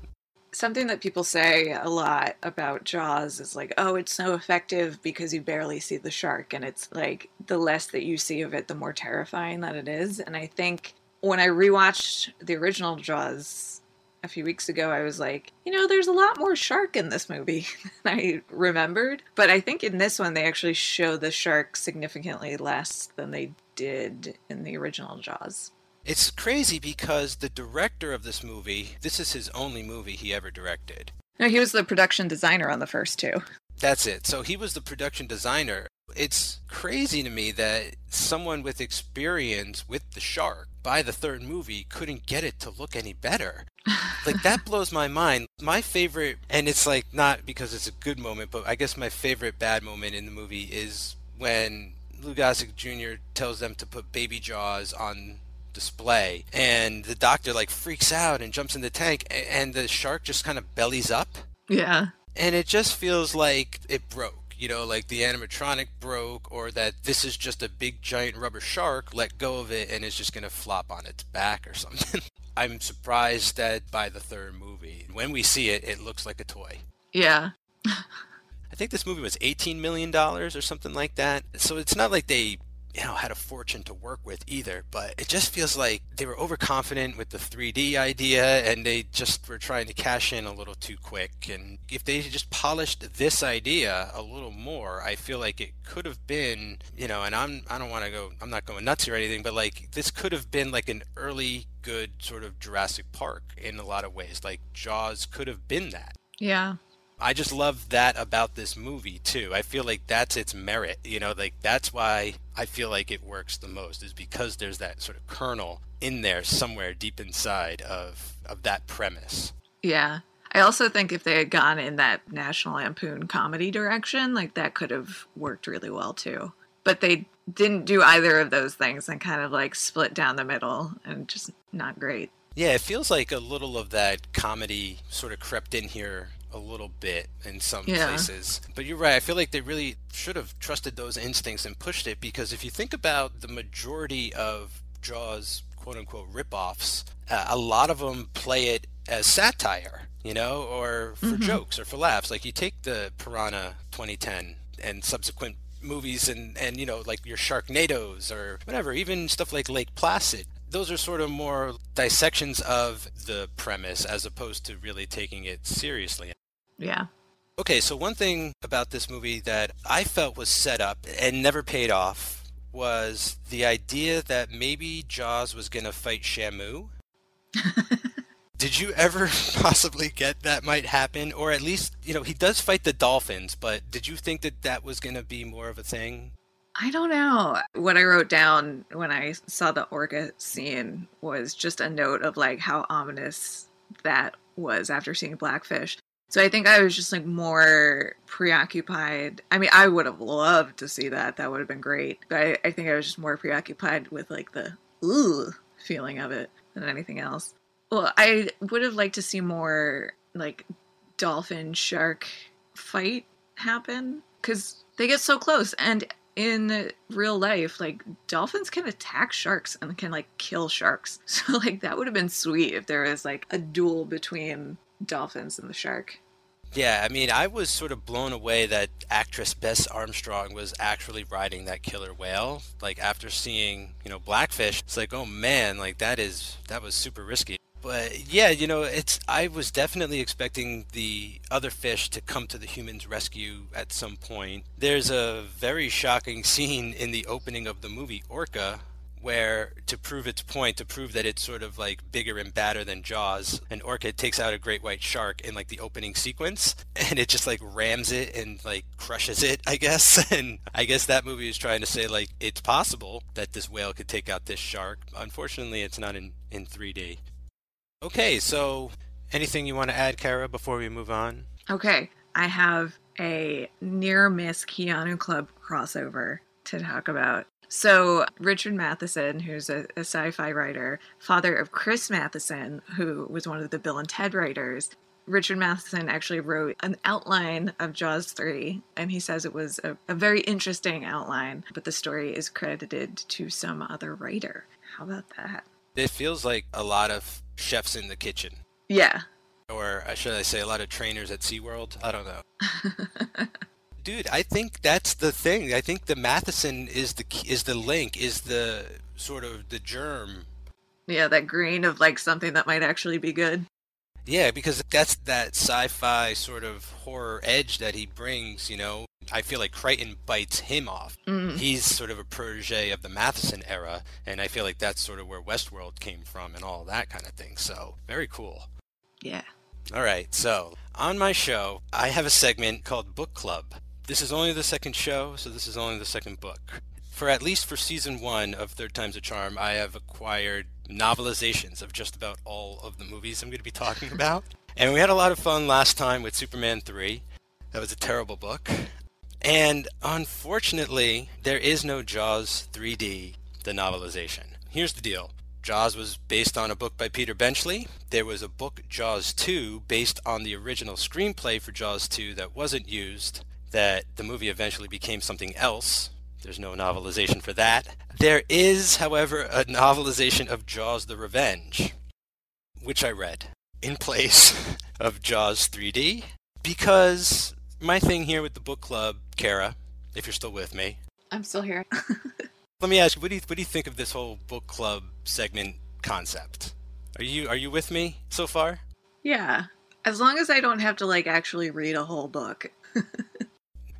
something that people say a lot about Jaws is like, oh, it's so effective because you barely see the shark. And it's like the less that you see of it, the more terrifying that it is. And I think when I rewatched the original Jaws a few weeks ago, I was like, you know, there's a lot more shark in this movie than I remembered. But I think in this one, they actually show the shark significantly less than they did in the original Jaws. It's crazy because the director of this movie, this is his only movie he ever directed. No, he was the production designer on the first two. That's it. So he was the production designer. It's crazy to me that someone with experience with the shark by the third movie couldn't get it to look any better. like that blows my mind. My favorite and it's like not because it's a good moment, but I guess my favorite bad moment in the movie is when Lou Gossett Jr. tells them to put baby jaws on display and the doctor like freaks out and jumps in the tank and the shark just kind of bellies up Yeah. and it just feels like it broke you know like the animatronic broke or that this is just a big giant rubber shark let go of it and it's just going to flop on its back or something i'm surprised that by the third movie when we see it it looks like a toy Yeah. I think this movie was $18 million or something like that. So it's not like they, you know, had a fortune to work with either, but it just feels like they were overconfident with the 3D idea and they just were trying to cash in a little too quick. And if they just polished this idea a little more, I feel like it could have been, you know, and I'm, I don't want to go, I'm not going nuts or anything, but like this could have been like an early good sort of Jurassic Park in a lot of ways. Like Jaws could have been that. Yeah. I just love that about this movie too. I feel like that's its merit. You know, like that's why I feel like it works the most is because there's that sort of kernel in there somewhere deep inside of of that premise. Yeah. I also think if they had gone in that National Lampoon comedy direction, like that could have worked really well too. But they didn't do either of those things and kind of like split down the middle and just not great. Yeah, it feels like a little of that comedy sort of crept in here a little bit in some Yeah. places. But you're right. I feel like they really should have trusted those instincts and pushed it because if you think about the majority of Jaws quote unquote ripoffs, uh, a lot of them play it as satire, you know, or for jokes or for laughs. Like you take the Piranha 2010 and subsequent movies and and you know like your Sharknadoes or whatever, even stuff like Lake Placid. Those are sort of more dissections of the premise as opposed to really taking it seriously. Yeah. Okay, so one thing about this movie that I felt was set up and never paid off was the idea that maybe Jaws was going to fight Shamu. Did you ever possibly get that might happen? Or at least, you know, he does fight the dolphins, but did you think that that was going to be more of a thing? I don't know. What I wrote down when I saw the orca scene was just a note of like how ominous that was after seeing Blackfish. So I think I was just like more preoccupied. I mean, I would have loved to see that. That would have been great. But I, I think I was just more preoccupied with like the ooh feeling of it than anything else. Well, I would have liked to see more like dolphin shark fight happen because they get so close and in real life like dolphins can attack sharks and can like kill sharks so like that would have been sweet if there was like a duel between dolphins and the shark Yeah, I mean, I was sort of blown away that actress Bess Armstrong was actually riding that killer whale. Like after seeing, you know, Blackfish, it's like, oh man, like that is that was super risky. But yeah, you know, it's I was definitely expecting the other fish to come to the humans' rescue at some point. There's a very shocking scene in the opening of the movie Orca where to prove its point, to prove that it's sort of like bigger and badder than Jaws, an orca takes out a great white shark in like the opening sequence, and it just like rams it and like crushes it, I guess. And I guess that movie is trying to say like it's possible that this whale could take out this shark. Unfortunately, it's not in in 3D. Okay, so anything you want to add, Kara, before we move on? okay i have a near miss keanu club crossover to talk about so richard matheson who's a, a sci-fi writer father of chris matheson who was one of the bill and ted writers Richard Matheson actually wrote an outline of Jaws 3, and he says it was a, a very interesting outline, but the story is credited to some other writer. How about that? It feels like a lot of chefs in the kitchen. Yeah. or uh, should I say, a lot of trainers at SeaWorld. I don't know. Dude, I think that's the thing. I think the Matheson is the is the link, is the sort of the germ. Yeah, that grain of like something that might actually be good. Yeah, because that's that sci-fi sort of horror edge that he brings. You know, I feel like Crichton bites him off. Mm. He's sort of a protege of the Matheson era, and I feel like that's sort of where Westworld came from and all that kind of thing. So very cool. Yeah. All right, so on my show, I have a segment called Book Club. This is only the second show, so this is only the second book. For at least for season one of Third Time's a Charm, I have acquired novelizations of just about all of the movies I'm going to be talking about. and we had a lot of fun last time with Superman 3. That was a terrible book. And unfortunately, there is no Jaws 3D, the novelization. Here's the deal Jaws was based on a book by Peter Benchley. There was a book, Jaws 2, based on the original screenplay for Jaws 2 that wasn't used, that the movie eventually became something else. There's no novelization for that. There is, however, a novelization of Jaws the Revenge, which I read in place of Jaws 3D because my thing here with the book club, Kara, if you're still with me, I'm still here. let me ask you, what do you what do you think of this whole book club segment concept? Are you are you with me so far? yeah. As long as I don't have to like actually read a whole book.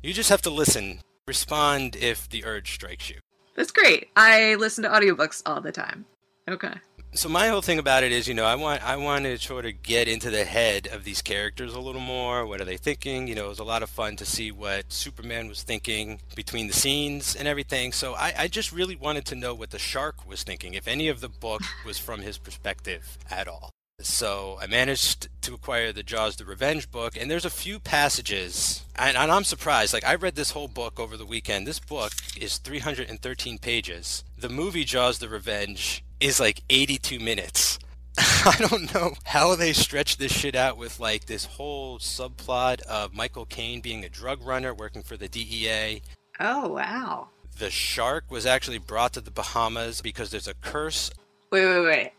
You just have to listen. Respond if the urge strikes you. That's great. I listen to audiobooks all the time. Okay. So my whole thing about it is, you know, I want I want to sort of get into the head of these characters a little more. What are they thinking? You know, it was a lot of fun to see what Superman was thinking between the scenes and everything. So I, I just really wanted to know what the shark was thinking, if any of the book was from his perspective at all. So I managed to acquire the Jaws the Revenge book, and there's a few passages, and, and, I'm surprised. Like I read this whole book over the weekend. This book is 313 pages. The movie Jaws the Revenge is like 82 minutes. I don't know how they stretched this shit out with like this whole subplot of Michael Caine being a drug runner working for the DEA. Oh wow. The shark was actually brought to the Bahamas because there's a curse. Wait, wait,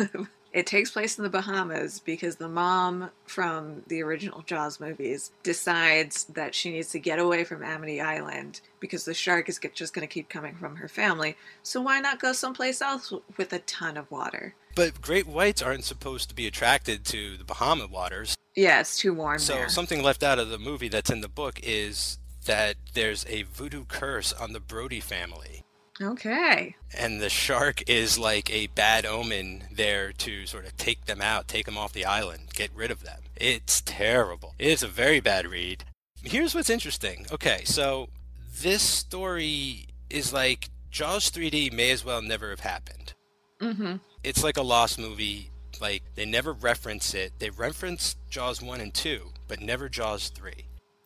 wait. It takes place in the Bahamas because the mom from the original Jaws movies decides that she needs to get away from Amity Island because the shark is just going to keep coming from her family. So why not go someplace else with a ton of water? But great whites aren't supposed to be attracted to the Bahama waters. Yeah, it's too warm so there. something left out of the movie that's in the book is that there's a voodoo curse on the Brody family. Okay. And the shark is like a bad omen there to sort of take them out, take them off the island, get rid of them. It's terrible. It's a very bad read. Here's what's interesting. Okay, so this story is like Jaws 3D may as well never have happened. Mm-hmm. It's like a lost movie. Like they never reference it. They reference Jaws 1 and 2, but never Jaws 3.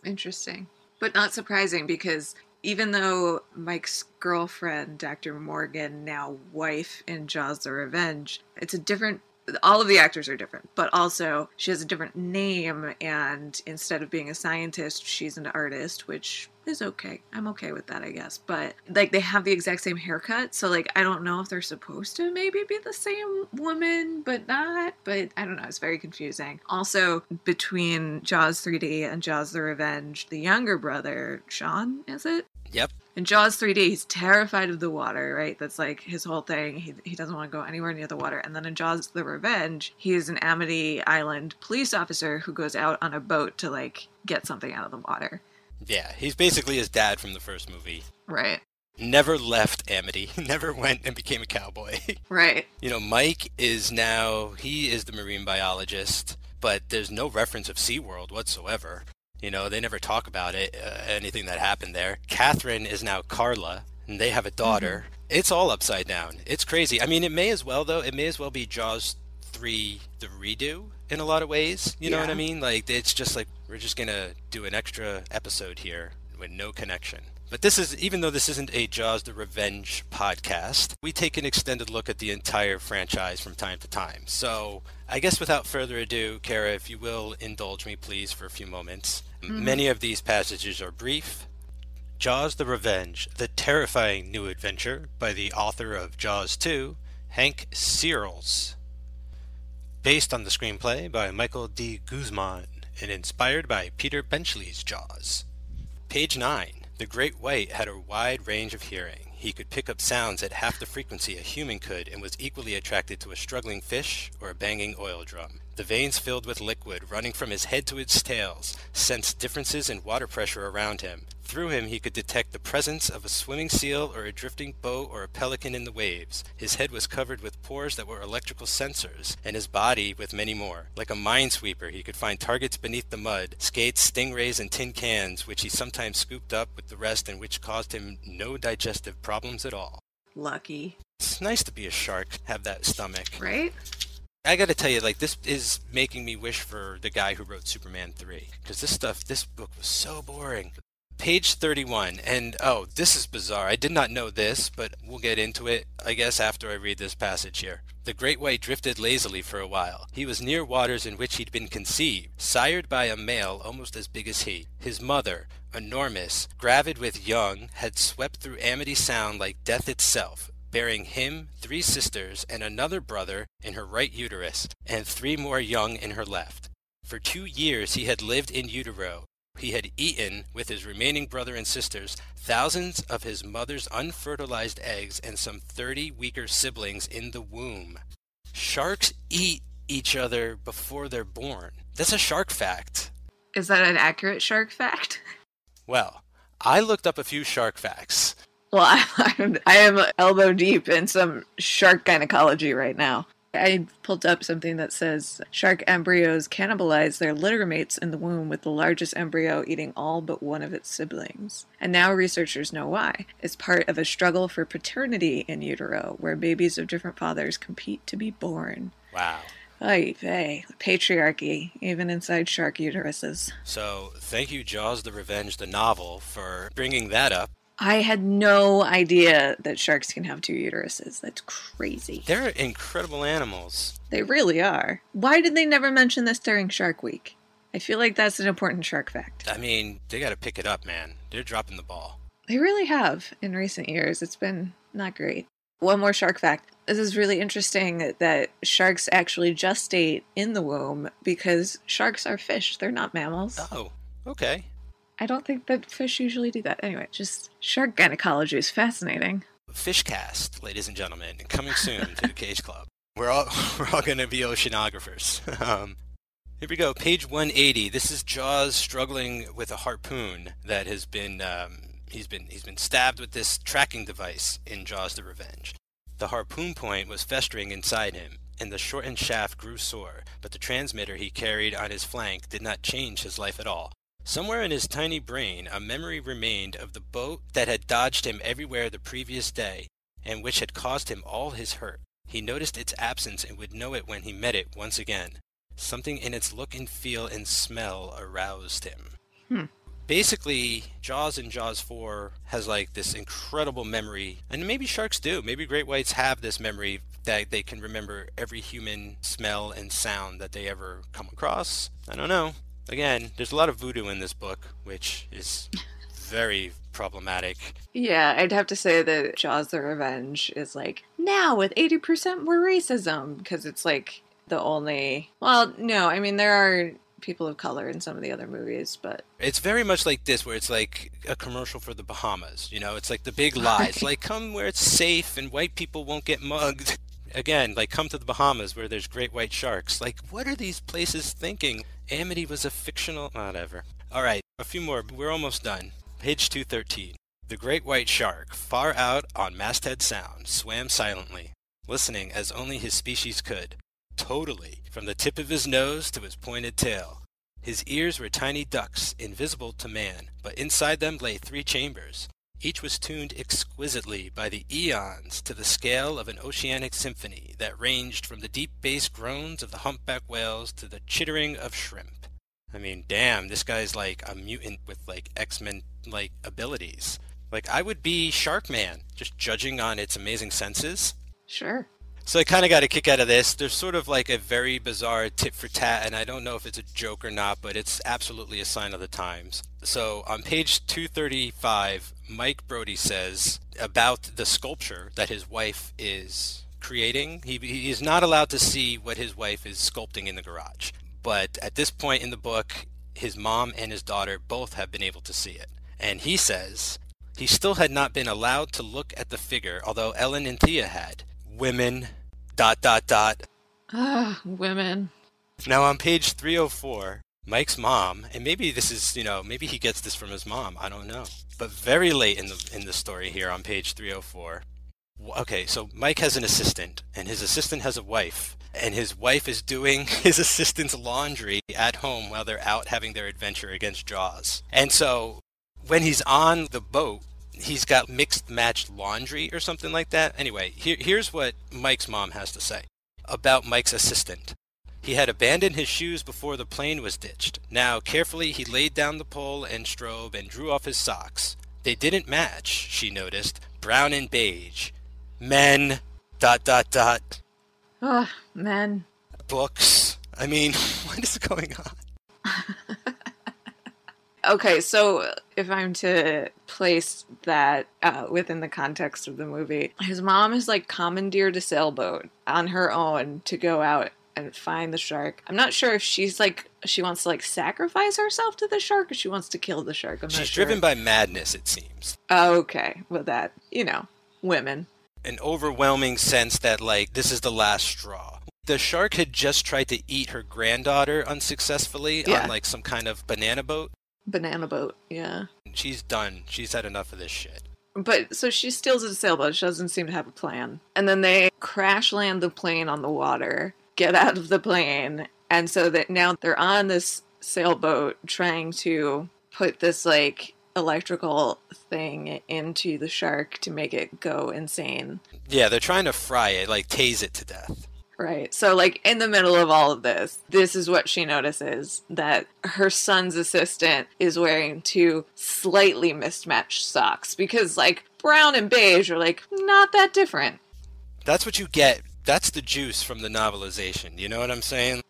Interesting. But not surprising because even though Mike's girlfriend, Dr. Morgan, now wife in Jaws the Revenge, it's a different all of the actors are different, but also she has a different name and instead of being a scientist, she's an artist, which is okay. I'm okay with that, I guess. But like they have the exact same haircut, so like I don't know if they're supposed to maybe be the same woman, but not. But I don't know. It's very confusing. Also, between Jaws 3D and Jaws the Revenge, the younger brother, Sean, is it? Yep. In Jaws 3D, he's terrified of the water, right? That's like his whole thing. He, he doesn't want to go anywhere near the water. And then in Jaws the Revenge, he is an Amity Island police officer who goes out on a boat to like get something out of the water. Yeah, he's basically his dad from the first movie. Right. Never left Amity, never went and became a cowboy. Right. you know, Mike is now, he is the marine biologist, but there's no reference of SeaWorld whatsoever. You know, they never talk about it, uh, anything that happened there. Catherine is now Carla, and they have a daughter. Mm-hmm. It's all upside down. It's crazy. I mean, it may as well, though, it may as well be Jaws 3 the redo in a lot of ways. You know what I mean? Like, it's just like, we're just going to do an extra episode here with no connection. But this is, even though this isn't a Jaws the Revenge podcast, we take an extended look at the entire franchise from time to time. So I guess without further ado, Kara, if you will indulge me, please, for a few moments. Mm-hmm. Many of these passages are brief. Jaws the Revenge, the terrifying new adventure by the author of Jaws 2, Hank Searls. Based on the screenplay by Michael de Guzman and inspired by Peter Benchley's Jaws. Page 9. The great white had a wide range of hearing. He could pick up sounds at half the frequency a human could and was equally attracted to a struggling fish or a banging oil drum. The veins filled with liquid running from his head to his tails sensed differences in water pressure around him. Through him he could detect the presence of a swimming seal or a drifting boat or a pelican in the waves. His head was covered with pores that were electrical sensors, and his body with many more. Like a minesweeper, he could find targets beneath the mud, skates, stingrays, and tin cans, which he sometimes scooped up with the rest and which caused him no digestive problems at all. Lucky. It's nice to be a shark, have that stomach. Right? I got to tell you, like this is making me wish for the guy who wrote Superman three because this stuff, this book was so boring. Page 31. And oh, this is bizarre. I did not know this, but we'll get into it, I guess, after I read this passage here. The great white drifted lazily for a while. He was near waters in which he'd been conceived, sired by a male almost as big as he. His mother, enormous, gravid with young, had swept through Amity Sound like death itself, bearing him, three sisters, and another brother in her right uterus, and three more young in her left. For two years he had lived in utero. He had eaten, with his remaining brother and sisters, thousands of his mother's unfertilized eggs and some thirty weaker siblings in the womb. Sharks eat each other before they're born. That's a shark fact. Is that an accurate shark fact? Well, I looked up a few shark facts. Well, I, I'm, I am elbow deep in some shark gynecology right now. I pulled up something that says shark embryos cannibalize their litter mates in the womb, with the largest embryo eating all but one of its siblings. And now researchers know why. It's part of a struggle for paternity in utero, where babies of different fathers compete to be born. Wow. Ay vey, patriarchy, even inside shark uteruses. So, thank you, Jaws the Revenge, the novel, for bringing that up. I had no idea that sharks can have two uteruses. That's crazy. They're incredible animals. They really are. Why did they never mention this during Shark Week? I feel like that's an important shark fact. I mean, they got to pick it up, man. They're dropping the ball. They really have in recent years. It's been not great. One more shark fact. This is really interesting that sharks actually gestate in the womb because sharks are fish. They're not mammals. Oh, okay. I don't think that fish usually do that. Anyway, just shark gynecology is fascinating. Fishcast, ladies and gentlemen, coming soon to the Cage Club. We're all we're all going to be oceanographers. um, here we go, page 180. This is Jaws struggling with a harpoon that has been um, he's been he's been stabbed with this tracking device in Jaws: The Revenge. The harpoon point was festering inside him, and the shortened shaft grew sore, but the transmitter he carried on his flank did not change his life at all. Somewhere in his tiny brain, a memory remained of the boat that had dodged him everywhere the previous day, and which had caused him all his hurt. He noticed its absence and would know it when he met it once again. Something in its look and feel and smell aroused him. Hmm. Basically, Jaws and Jaws 4 has like this incredible memory, and maybe sharks do. Maybe great whites have this memory that they can remember every human smell and sound that they ever come across. I don't know again, there's a lot of voodoo in this book, which is very problematic. Yeah, I'd have to say that Jaws the Revenge is like now with 80% more racism because it's like the only. Well, no, I mean, there are people of color in some of the other movies, but it's very much like this, where it's like a commercial for the Bahamas. You know, it's like the big lies, like come where it's safe and white people won't get mugged. Again, like come to the Bahamas where there's great white sharks. Like, what are these places thinking? Amity was a fictional. Whatever. All right, a few more. We're almost done. Page 213. The great white shark, far out on Masthead Sound, swam silently, listening as only his species could, totally, from the tip of his nose to his pointed tail. His ears were tiny ducts, invisible to man, but inside them lay three chambers. Each was tuned exquisitely by the eons to the scale of an oceanic symphony that ranged from the deep bass groans of the humpback whales to the chittering of shrimp. I mean, damn, this guy's like a mutant with like X-Men like abilities. Like I would be Sharkman, just judging on its amazing senses. Sure. So I kind of got a kick out of this. There's sort of like a very bizarre tit for tat, and I don't know if it's a joke or not, but it's absolutely a sign of the times. So on page 235, Mike Brody says about the sculpture that his wife is creating. He, he is not allowed to see what his wife is sculpting in the garage. But at this point in the book, his mom and his daughter both have been able to see it. And he says he still had not been allowed to look at the figure, although Ellen and Thea had women, dot, dot, dot. Ah, women. Now on page 304, Mike's mom, and maybe this is, you know, maybe he gets this from his mom, I don't know. But very late in the in the story here on page 304. Okay, so Mike has an assistant and his assistant has a wife and his wife is doing his assistant's laundry at home while they're out having their adventure against Jaws. And so when he's on the boat, he's got mixed matched laundry or something like that. Anyway, here, here's what Mike's mom has to say about Mike's assistant. He had abandoned his shoes before the plane was ditched. Now, carefully, he laid down the pole and strobe and drew off his socks. They didn't match, she noticed. Brown and beige. Men. Dot dot dot. Oh, men. Books. I mean, what is going on? Okay, so if I'm to place that uh, within the context of the movie, his mom has like commandeered a sailboat on her own to go out and find the shark. I'm not sure if she's like she wants to like sacrifice herself to the shark or she wants to kill the shark. I'm She's sure. driven by madness, it seems. Okay, well that you know, women. An overwhelming sense that, like, this is the last straw. The shark had just tried to eat her granddaughter unsuccessfully Yeah. on, like, some kind of banana boat. Banana boat, yeah. She's done. She's had enough of this shit. But so she steals a sailboat. She doesn't seem to have a plan. And then they crash land the plane on the water, get out of the plane. And so that now they're on this sailboat trying to put this like electrical thing into the shark to make it go insane. Yeah, they're trying to fry it, like, tase it to death. Right. So, like, in the middle of all of this, this is what she notices that her son's assistant is wearing two slightly mismatched socks because, like, brown and beige are, like, not that different. That's what you get. That's the juice from the novelization. You know what I'm saying?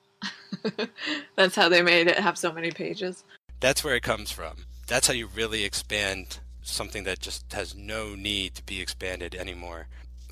That's how they made it have so many pages. That's where it comes from. That's how you really expand something that just has no need to be expanded anymore.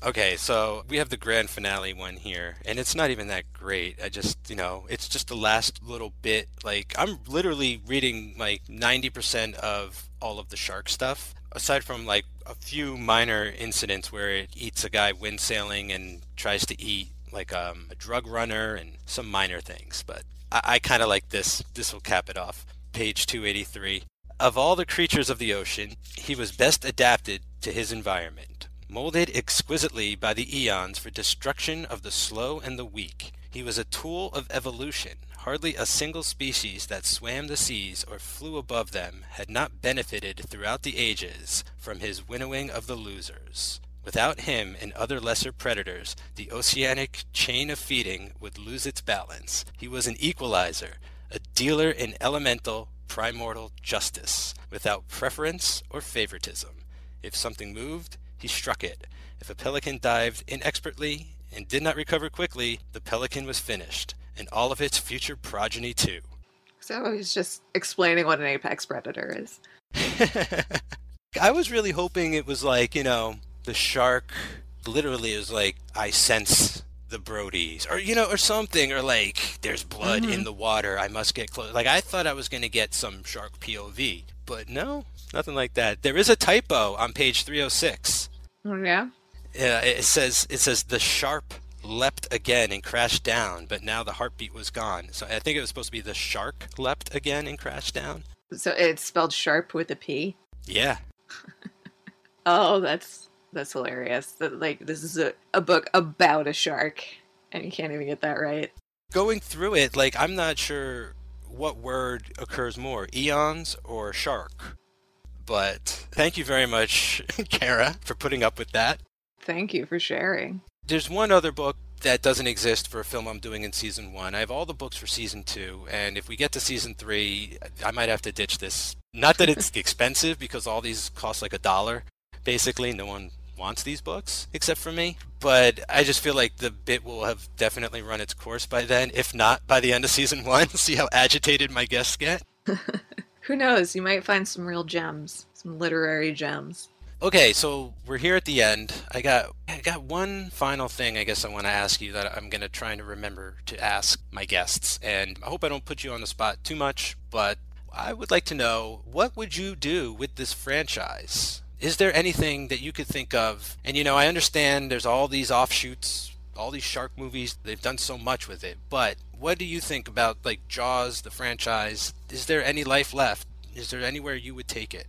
Okay, so we have the grand finale one here, and it's not even that great. I just, you know, it's just the last little bit. Like, I'm literally reading like 90% of all of the shark stuff, aside from like a few minor incidents where it eats a guy windsailing and tries to eat like um, a drug runner and some minor things. But I, I kind of like this. This will cap it off. Page 283. Of all the creatures of the ocean, he was best adapted to his environment. Molded exquisitely by the eons for destruction of the slow and the weak, he was a tool of evolution. Hardly a single species that swam the seas or flew above them had not benefited throughout the ages from his winnowing of the losers. Without him and other lesser predators, the oceanic chain of feeding would lose its balance. He was an equalizer, a dealer in elemental, primordial justice, without preference or favoritism. If something moved, he struck it. If a pelican dived inexpertly and did not recover quickly, the pelican was finished, and all of its future progeny too. So he's just explaining what an apex predator is. I was really hoping it was like, you know, the shark literally is like, I sense the Brodies, or, you know, or something, or like, there's blood in mm-hmm. the water, I must get close. Like, I thought I was going to get some shark POV, but no, nothing like that. There is a typo on page 306. Yeah? Yeah, it says it says the sharp leapt again and crashed down, but now the heartbeat was gone. So I think it was supposed to be the shark leapt again and crashed down. So it's spelled sharp with a P. Yeah, Oh, that's that's hilarious. That like this is a, a book about a shark and you can't even get that right. going through it, like I'm not sure what word occurs more, eons or shark. But thank you very much, Kara, for putting up with that. Thank you for sharing. There's one other book that doesn't exist for a film I'm doing in season one. I have all the books for season two, and if we get to season three, I might have to ditch this. Not that it's expensive, because all these cost like a dollar. Basically, no one wants these books except for me. But I just feel like the bit will have definitely run its course by then, if not by the end of season one. See how agitated my guests get? Who knows? You might find some real gems, some literary gems. Okay, so we're here at the end. I got I got one final thing I guess I want to ask you that I'm going to try to remember to ask my guests. And I hope I don't put you on the spot too much, but I would like to know what would you do with this franchise? Is there anything that you could think of? And you know, I understand there's all these offshoots, all these shark movies. They've done so much with it. But what do you think about like Jaws the franchise? Is there any life left? Is there anywhere you would take it?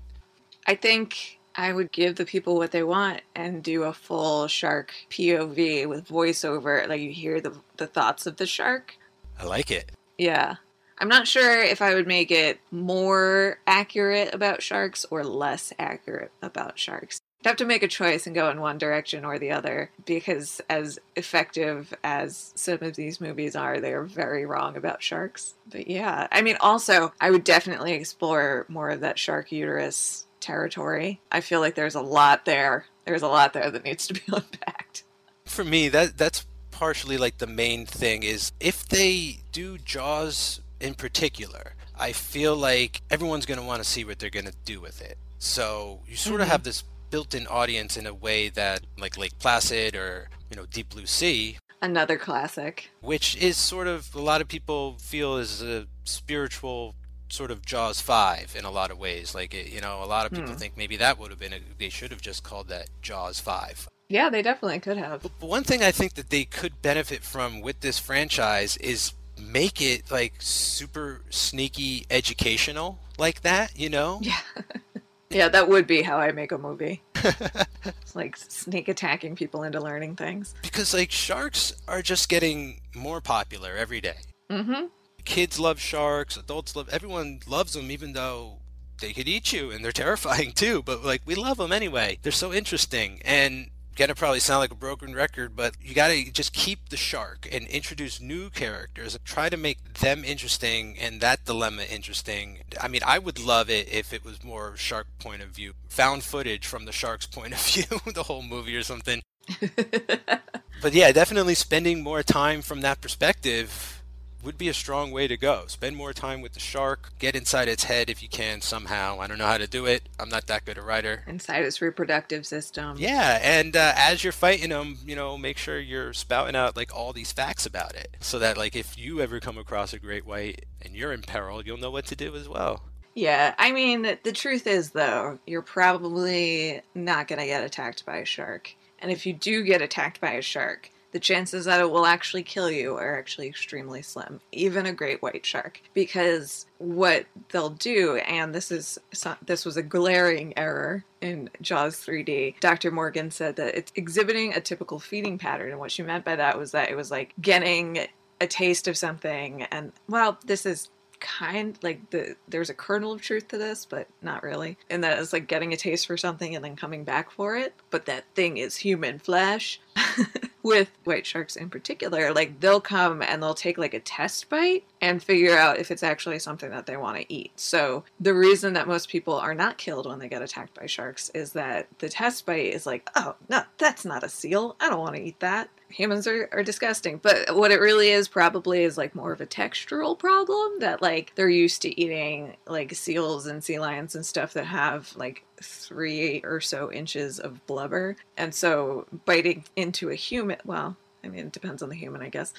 I think I would give the people what they want and do a full shark POV with voiceover. Like you hear the the thoughts of the shark. I like it. Yeah. I'm not sure if I would make it more accurate about sharks or less accurate about sharks. Have to make a choice and go in one direction or the other because, as effective as some of these movies are, they are very wrong about sharks. But yeah, I mean, also, I would definitely explore more of that shark uterus territory. I feel like there's a lot there. There's a lot there that needs to be unpacked. For me, that that's partially like the main thing is if they do Jaws in particular, I feel like everyone's going to want to see what they're going to do with it. So you sort of Mhm. have this built-in audience in a way that like Lake Placid or you know Deep Blue Sea, Another classic. which is sort of a lot of people feel is a spiritual sort of Jaws 5 in a lot of ways. Like it, you know, a lot of people Hmm. think maybe that would have been a, they should have just called that Jaws 5. Yeah, they definitely could have. But one thing I think that they could benefit from with this franchise is make it like super sneaky educational like that, you know? Yeah. yeah, that would be how I make a movie. It's like sneak attacking people into learning things. because like sharks are just getting more popular every day. Mm-hmm. Kids love sharks, adults love everyone loves them even though they could eat you and they're terrifying too, but like we love them anyway. They're so interesting and gonna probably sound like a broken record, but you gotta just keep the shark and introduce new characters. Try to make them interesting and that dilemma interesting. I mean, I would love it if it was more shark point of view, found footage from the shark's point of view, the whole movie or something. But yeah, definitely spending more time from that perspective would be a strong way to go. Spend more time with the shark, get inside its head if you can somehow. I don't know how to do it. I'm not that good a writer. Inside its reproductive system. Yeah, and uh, as you're fighting them, you know, make sure you're spouting out like all these facts about it, so that like if you ever come across a great white and you're in peril, you'll know what to do as well. Yeah, I mean, the truth is, though, you're probably not going to get attacked by a shark. And if you do get attacked by a shark, the chances that it will actually kill you are actually extremely slim, even a great white shark. Because what they'll do, and this is this was a glaring error in Jaws 3D. Dr. Morgan said that it's exhibiting a typical feeding pattern, and what she meant by that was that it was like getting a taste of something, and well, this is kind like the there's a kernel of truth to this but not really. And that is like getting a taste for something and then coming back for it. But that thing is human flesh with white sharks in particular. Like they'll come and they'll take like a test bite and figure out if it's actually something that they want to eat. So the reason that most people are not killed when they get attacked by sharks is that the test bite is like oh no that's not a seal. I don't want to eat that humans are, are disgusting. But what it really is probably is like more of a textural problem that like they're used to eating like seals and sea lions and stuff that have like three or so inches of blubber. And so biting into a human well i mean it depends on the human i guess.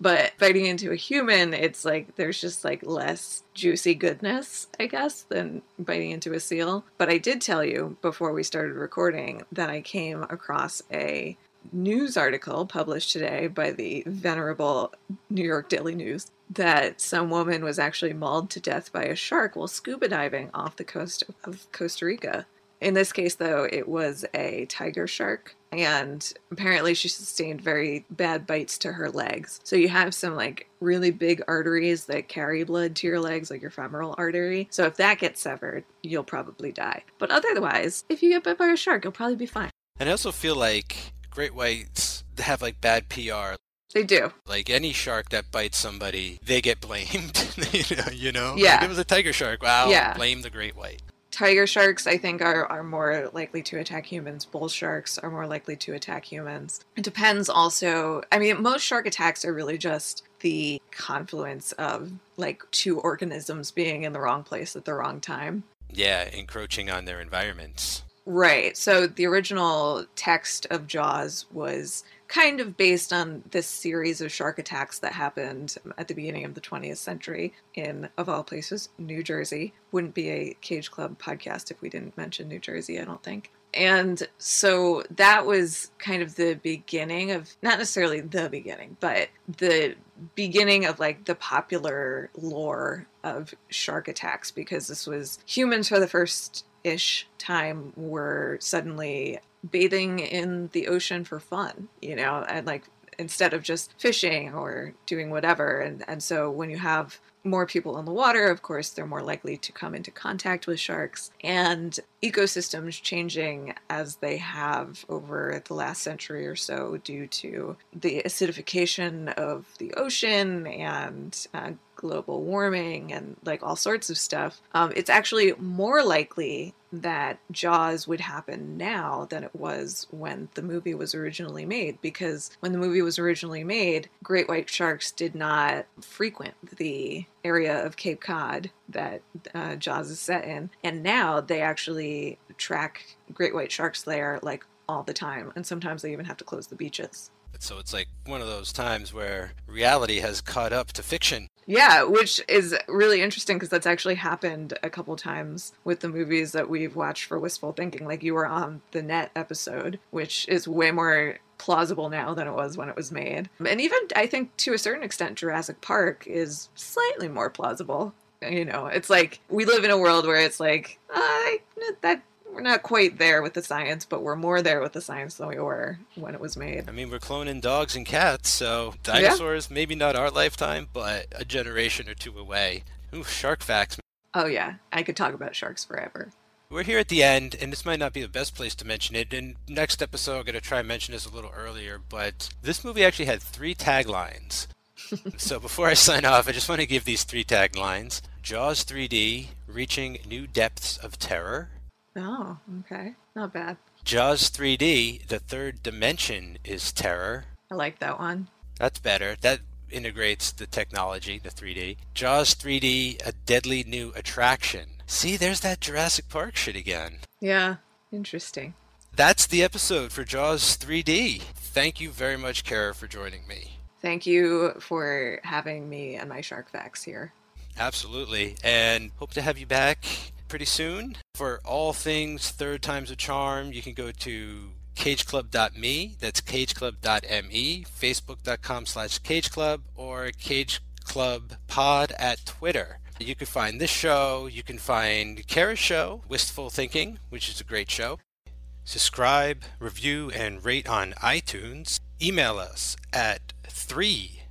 But biting into a human it's like there's just like less juicy goodness i guess than biting into a seal. But i did tell you before we started recording that i came across a news article published today by the venerable New York Daily News that some woman was actually mauled to death by a shark while scuba diving off the coast of Costa Rica. In this case, though, it was a tiger shark, and apparently she sustained very bad bites to her legs. So you have some like really big arteries that carry blood to your legs, like your femoral artery. So if that gets severed, you'll probably die. But otherwise, if you get bit by a shark, you'll probably be fine. And I also feel like great whites have like bad PR. They do. Like any shark that bites somebody, they get blamed. you know. Yeah. Like, it was a tiger shark. Wow. Yeah. Blame the great white. Tiger sharks, I think, are, are more likely to attack humans. Bull sharks are more likely to attack humans. It depends also. I mean, most shark attacks are really just the confluence of like two organisms being in the wrong place at the wrong time. Yeah, encroaching on their environments. Right. So the original text of Jaws was kind of based on this series of shark attacks that happened at the beginning of the 20th century in, of all places, New Jersey. Wouldn't be a Cage Club podcast if we didn't mention New Jersey, I don't think. And so that was kind of the beginning of, not necessarily the beginning, but the beginning of like the popular lore of shark attacks because this was humans for the first ish time were suddenly bathing in the ocean for fun, you know, and like instead of just fishing or doing whatever. And, and so when you have more people in the water, of course, they're more likely to come into contact with sharks. And ecosystems changing as they have over the last century or so due to the acidification of the ocean and uh, global warming and like all sorts of stuff, um, it's actually more likely that Jaws would happen now than it was when the movie was originally made. Because when the movie was originally made, great white sharks did not frequent the area of Cape Cod that uh, Jaws is set in. And now they actually track great white sharks there like all the time. And sometimes they even have to close the beaches. So it's like one of those times where reality has caught up to fiction. Yeah, which is really interesting because that's actually happened a couple times with the movies that we've watched for Wistful Thinking. Like you were on the Net episode, which is way more plausible now than it was when it was made. And even, I think, to a certain extent, Jurassic Park is slightly more plausible. You know, it's like we live in a world where it's like, uh, that we're not quite there with the science, but we're more there with the science than we were when it was made. I mean, we're cloning dogs and cats, so dinosaurs, yeah. maybe not our lifetime, but a generation or two away. Ooh, shark facts. Oh, yeah. I could talk about sharks forever. We're here at the end, and this might not be the best place to mention it. In next episode, I'm going to try and mention this a little earlier, but this movie actually had three taglines. so before I sign off, I just want to give these three taglines Jaws 3D, Reaching New Depths of Terror. Oh, okay. Not bad. Jaws 3D, the third dimension is terror. I like that one. That's better. That integrates the technology, the 3D. Jaws 3D, a deadly new attraction. See, there's that Jurassic Park shit again. Yeah, interesting. That's the episode for Jaws 3D. Thank you very much, Kara, for joining me. Thank you for having me and my shark facts here. Absolutely. And hope to have you back pretty soon. For all things Third Time's a Charm, you can go to cageclub.me, that's cageclub.me, facebook.com slash cageclub, or cageclubpod at Twitter. You can find this show, you can find Kara's show, Wistful Thinking, which is a great show. Subscribe, review, and rate on iTunes. Email us at 3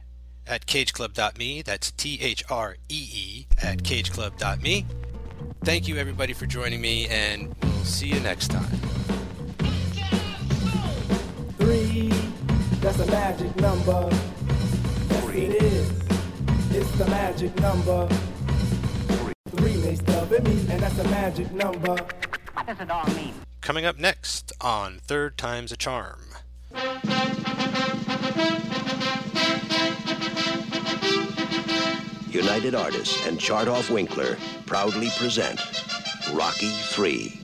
at cageclub.me, that's T H R E E at cageclub.me. Thank you, everybody, for joining me, and we'll see you next time. Three, that's a magic number. Yes, it is. It's the magic number. Three makes love in me, and that's a magic number. What does it all mean? Coming up next on Third Time's a Charm. United Artists and Chartoff Winkler proudly present Rocky 3.